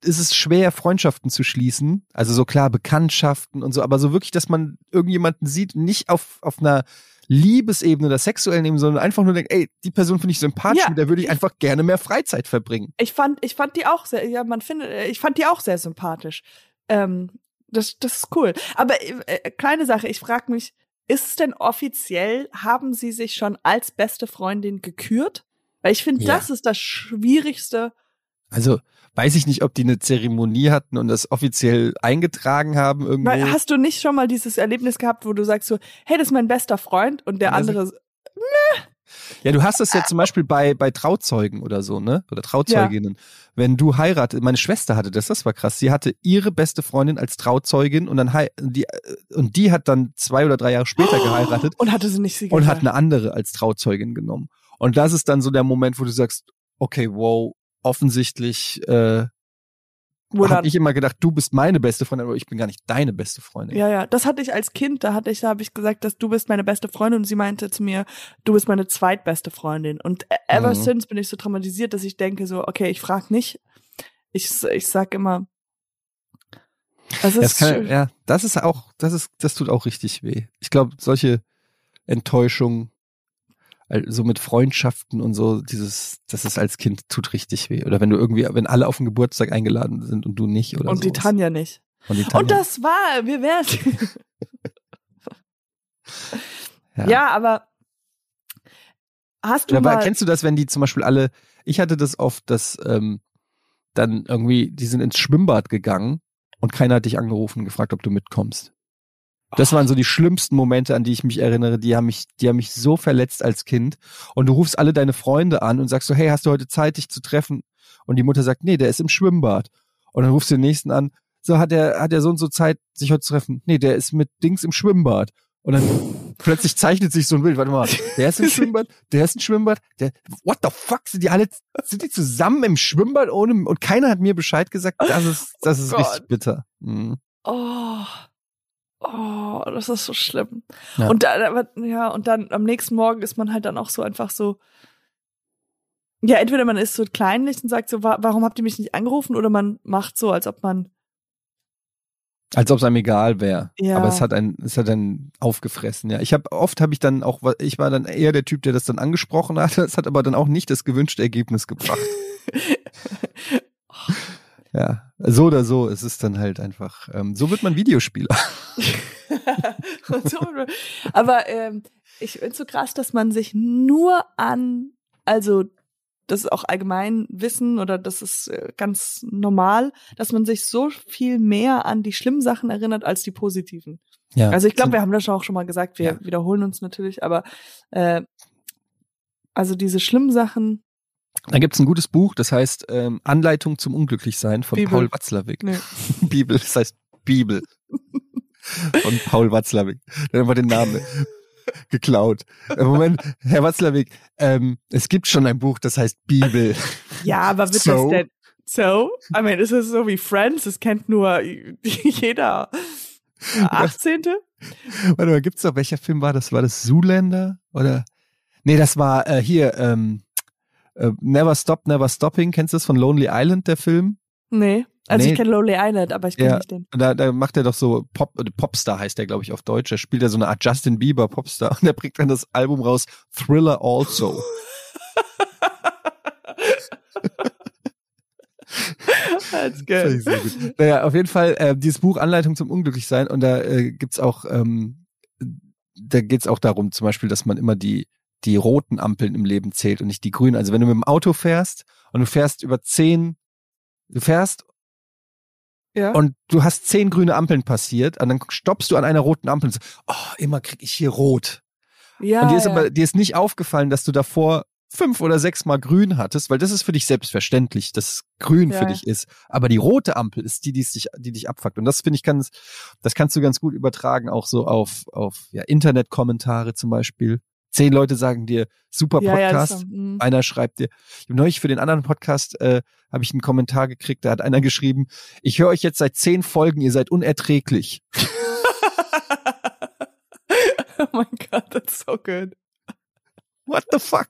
ist es schwer, Freundschaften zu schließen. Also so klar, Bekanntschaften und so, aber so wirklich, dass man irgendjemanden sieht, nicht auf, auf einer Liebesebene oder sexuellen Ebene, sondern einfach nur denkt, ey, die Person finde ich sympathisch, Ja. mit der würde ich einfach gerne mehr Freizeit verbringen. ich fand, ich fand die auch sehr, ja, man findet, äh, ich fand die auch sehr sympathisch. Ähm, das, das ist cool. Aber äh, kleine Sache, ich frage mich, ist es denn offiziell, haben sie sich schon als beste Freundin gekürt? Weil ich finde, Ja. das ist das Schwierigste. Also weiß ich nicht, ob die eine Zeremonie hatten und das offiziell eingetragen haben irgendwo. Weil, hast du nicht schon mal dieses Erlebnis gehabt, wo du sagst so, hey, das ist mein bester Freund und der Also- andere, Ja, du hast das ja zum Beispiel bei, bei Trauzeugen oder so, ne? Oder Trauzeuginnen. Wenn du heiratest, meine Schwester hatte das, das war krass. Sie hatte ihre beste Freundin als Trauzeugin und dann die, und die hat dann zwei oder drei Jahre später geheiratet Und hatte sie nicht sie und hat eine andere als Trauzeugin genommen. Und das ist dann so der Moment, wo du sagst, okay, wow, offensichtlich äh, habe ich immer gedacht, du bist meine beste Freundin, aber ich bin gar nicht deine beste Freundin. Ja, ja, das hatte ich als Kind, da hatte ich, da habe ich gesagt, dass du bist meine beste Freundin und sie meinte zu mir, du bist meine zweitbeste Freundin. Und e- ever Mhm. since bin ich so traumatisiert, dass ich denke so, okay, ich frag nicht. Ich, ich sag immer, das Das ist kann, schön. ja, das ist auch, das ist, das tut auch richtig weh. Ich glaube, solche Enttäuschungen, so mit Freundschaften und so, dieses, das ist als Kind tut richtig weh. Oder wenn du irgendwie, wenn alle auf den Geburtstag eingeladen sind und du nicht oder und die sowas. Tanja nicht. Und die Tanja. Und das war, wir werden. ja. ja. aber hast du Aber kennst du das, wenn die zum Beispiel alle, ich hatte das oft, dass ähm, dann irgendwie, die sind ins Schwimmbad gegangen und keiner hat dich angerufen und gefragt, ob du mitkommst. Das waren so die schlimmsten Momente, an die ich mich erinnere. Die haben mich, die haben mich so verletzt als Kind. Und du rufst alle deine Freunde an und sagst so, hey, hast du heute Zeit, dich zu treffen? Und die Mutter sagt, nee, der ist im Schwimmbad. Und dann rufst du den nächsten an, so hat er, hat er so und so Zeit, sich heute zu treffen? Nee, der ist mit Dings im Schwimmbad. Und dann plötzlich zeichnet sich so ein Bild. Warte mal, der ist im Schwimmbad, der ist im Schwimmbad, der, what the fuck, sind die alle, sind die zusammen im Schwimmbad ohne, und keiner hat mir Bescheid gesagt? Das ist, das ist Oh richtig bitter. Mhm. Oh, oh, das ist so schlimm. Ja. Und dann, ja, und dann am nächsten Morgen ist man halt dann auch so einfach so. Ja, entweder man ist so kleinlich und sagt so, wa warum habt ihr mich nicht angerufen? Oder man macht so, als ob man. Als ob es einem egal wäre. Ja. Aber es hat einen, es hat einen aufgefressen, ja. Ich habe oft habe ich dann auch, ich war dann eher der Typ, der das dann angesprochen hat. Es hat aber dann auch nicht das gewünschte Ergebnis gebracht. ja, so oder so, es ist dann halt einfach. Ähm, so wird man Videospieler. Aber ähm, ich finde so krass, dass man sich nur an, also das ist auch allgemein Wissen oder das ist äh, ganz normal, dass man sich so viel mehr an die schlimmen Sachen erinnert als die positiven. Ja. Also ich glaube, wir haben das auch schon mal gesagt, wir Ja. wiederholen uns natürlich, aber äh, also diese schlimmen Sachen, Da gibt's ein gutes Buch, das heißt ähm, Anleitung zum Unglücklichsein von Bibel. Paul Watzlawick. nee. Bibel, das heißt Bibel. Von Paul Watzlawick. Der hat einfach den Namen geklaut. Äh, Moment, Herr Watzlawick, ähm, es gibt schon ein Buch, das heißt Bibel. Ja, aber wird So? das denn so? I mean, ist es so wie Friends? Das kennt nur jeder 18. Warte mal, gibt's noch, welcher Film war das? War das Zoolander? Oder? Nee, das war äh, hier, ähm, äh, Never Stop, Never Stopping. Kennst du das von Lonely Island, der Film? Nee. Also Nee. ich kenne Lonely Island, aber ich kenne Ja. nicht den. Und Da, da macht er doch so Pop, äh, Popstar heißt der, glaube ich, auf Deutsch. Da spielt er so eine Art Justin Bieber Popstar und er bringt dann das Album raus, Thriller Also. That's good. sehr gut. Naja, auf jeden Fall äh, dieses Buch Anleitung zum Unglücklichsein und da äh, gibt's auch, ähm, da geht's auch darum, zum Beispiel, dass man immer die die roten Ampeln im Leben zählt und nicht die grünen. Also wenn du mit dem Auto fährst und du fährst über zehn, du fährst Ja. und du hast zehn grüne Ampeln passiert und dann stoppst du an einer roten Ampel und so, oh, immer krieg ich hier rot. ja, und dir ist ja. aber dir ist nicht aufgefallen, dass du davor fünf oder sechs Mal grün hattest, weil das ist für dich selbstverständlich, dass grün Ja, für dich ist. Aber die rote Ampel ist die, die dich, die dich abfuckt. Und das finde ich ganz, das kannst du ganz gut übertragen, auch so auf, auf ja, Internetkommentare zum Beispiel. Zehn Leute sagen dir, super ja, ja, Podcast. das, mm. einer schreibt dir, ich neulich für den anderen Podcast äh, habe ich einen Kommentar gekriegt, da hat einer geschrieben, ich höre euch jetzt seit zehn Folgen, ihr seid unerträglich. oh mein Gott, that's so good. What the fuck?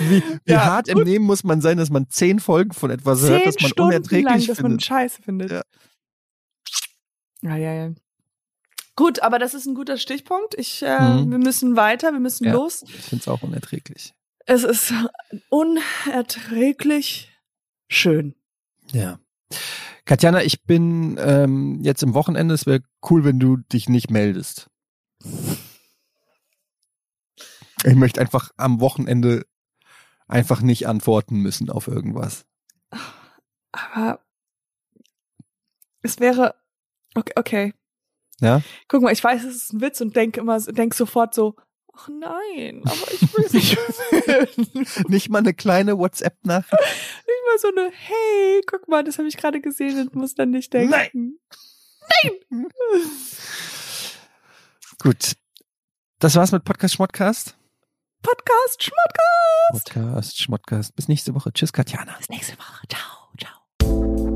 Wie, wie Ja, hart im Nehmen muss man sein, dass man zehn Folgen von etwas hört, Zehn das man Stunden unerträglich lang, dass man findet. Scheiße findet. Ja. ja, ja, ja. Gut, aber das ist ein guter Stichpunkt. Ich, äh, Mhm. wir müssen weiter, wir müssen Ja. los. Ich finde es auch unerträglich. Es ist unerträglich schön. Ja. Katjana, ich bin ähm, jetzt im Wochenende, es wäre cool, wenn du dich nicht meldest. Ich möchte einfach am Wochenende einfach nicht antworten müssen auf irgendwas. Aber es wäre okay, okay. Ja? Guck mal, ich weiß, es ist ein Witz und denk immer, denk sofort so, Ach nein, aber ich will es nicht. Nicht mal eine kleine WhatsApp-Nachricht. Nicht mal so eine, hey, guck mal, das habe ich gerade gesehen und muss dann nicht denken. Nein. Gut. Das war's mit Podcast Schmodcast. Podcast, Schmodcast. Podcast Schmodcast. Bis nächste Woche. Tschüss, Katjana. Bis nächste Woche. Ciao, ciao.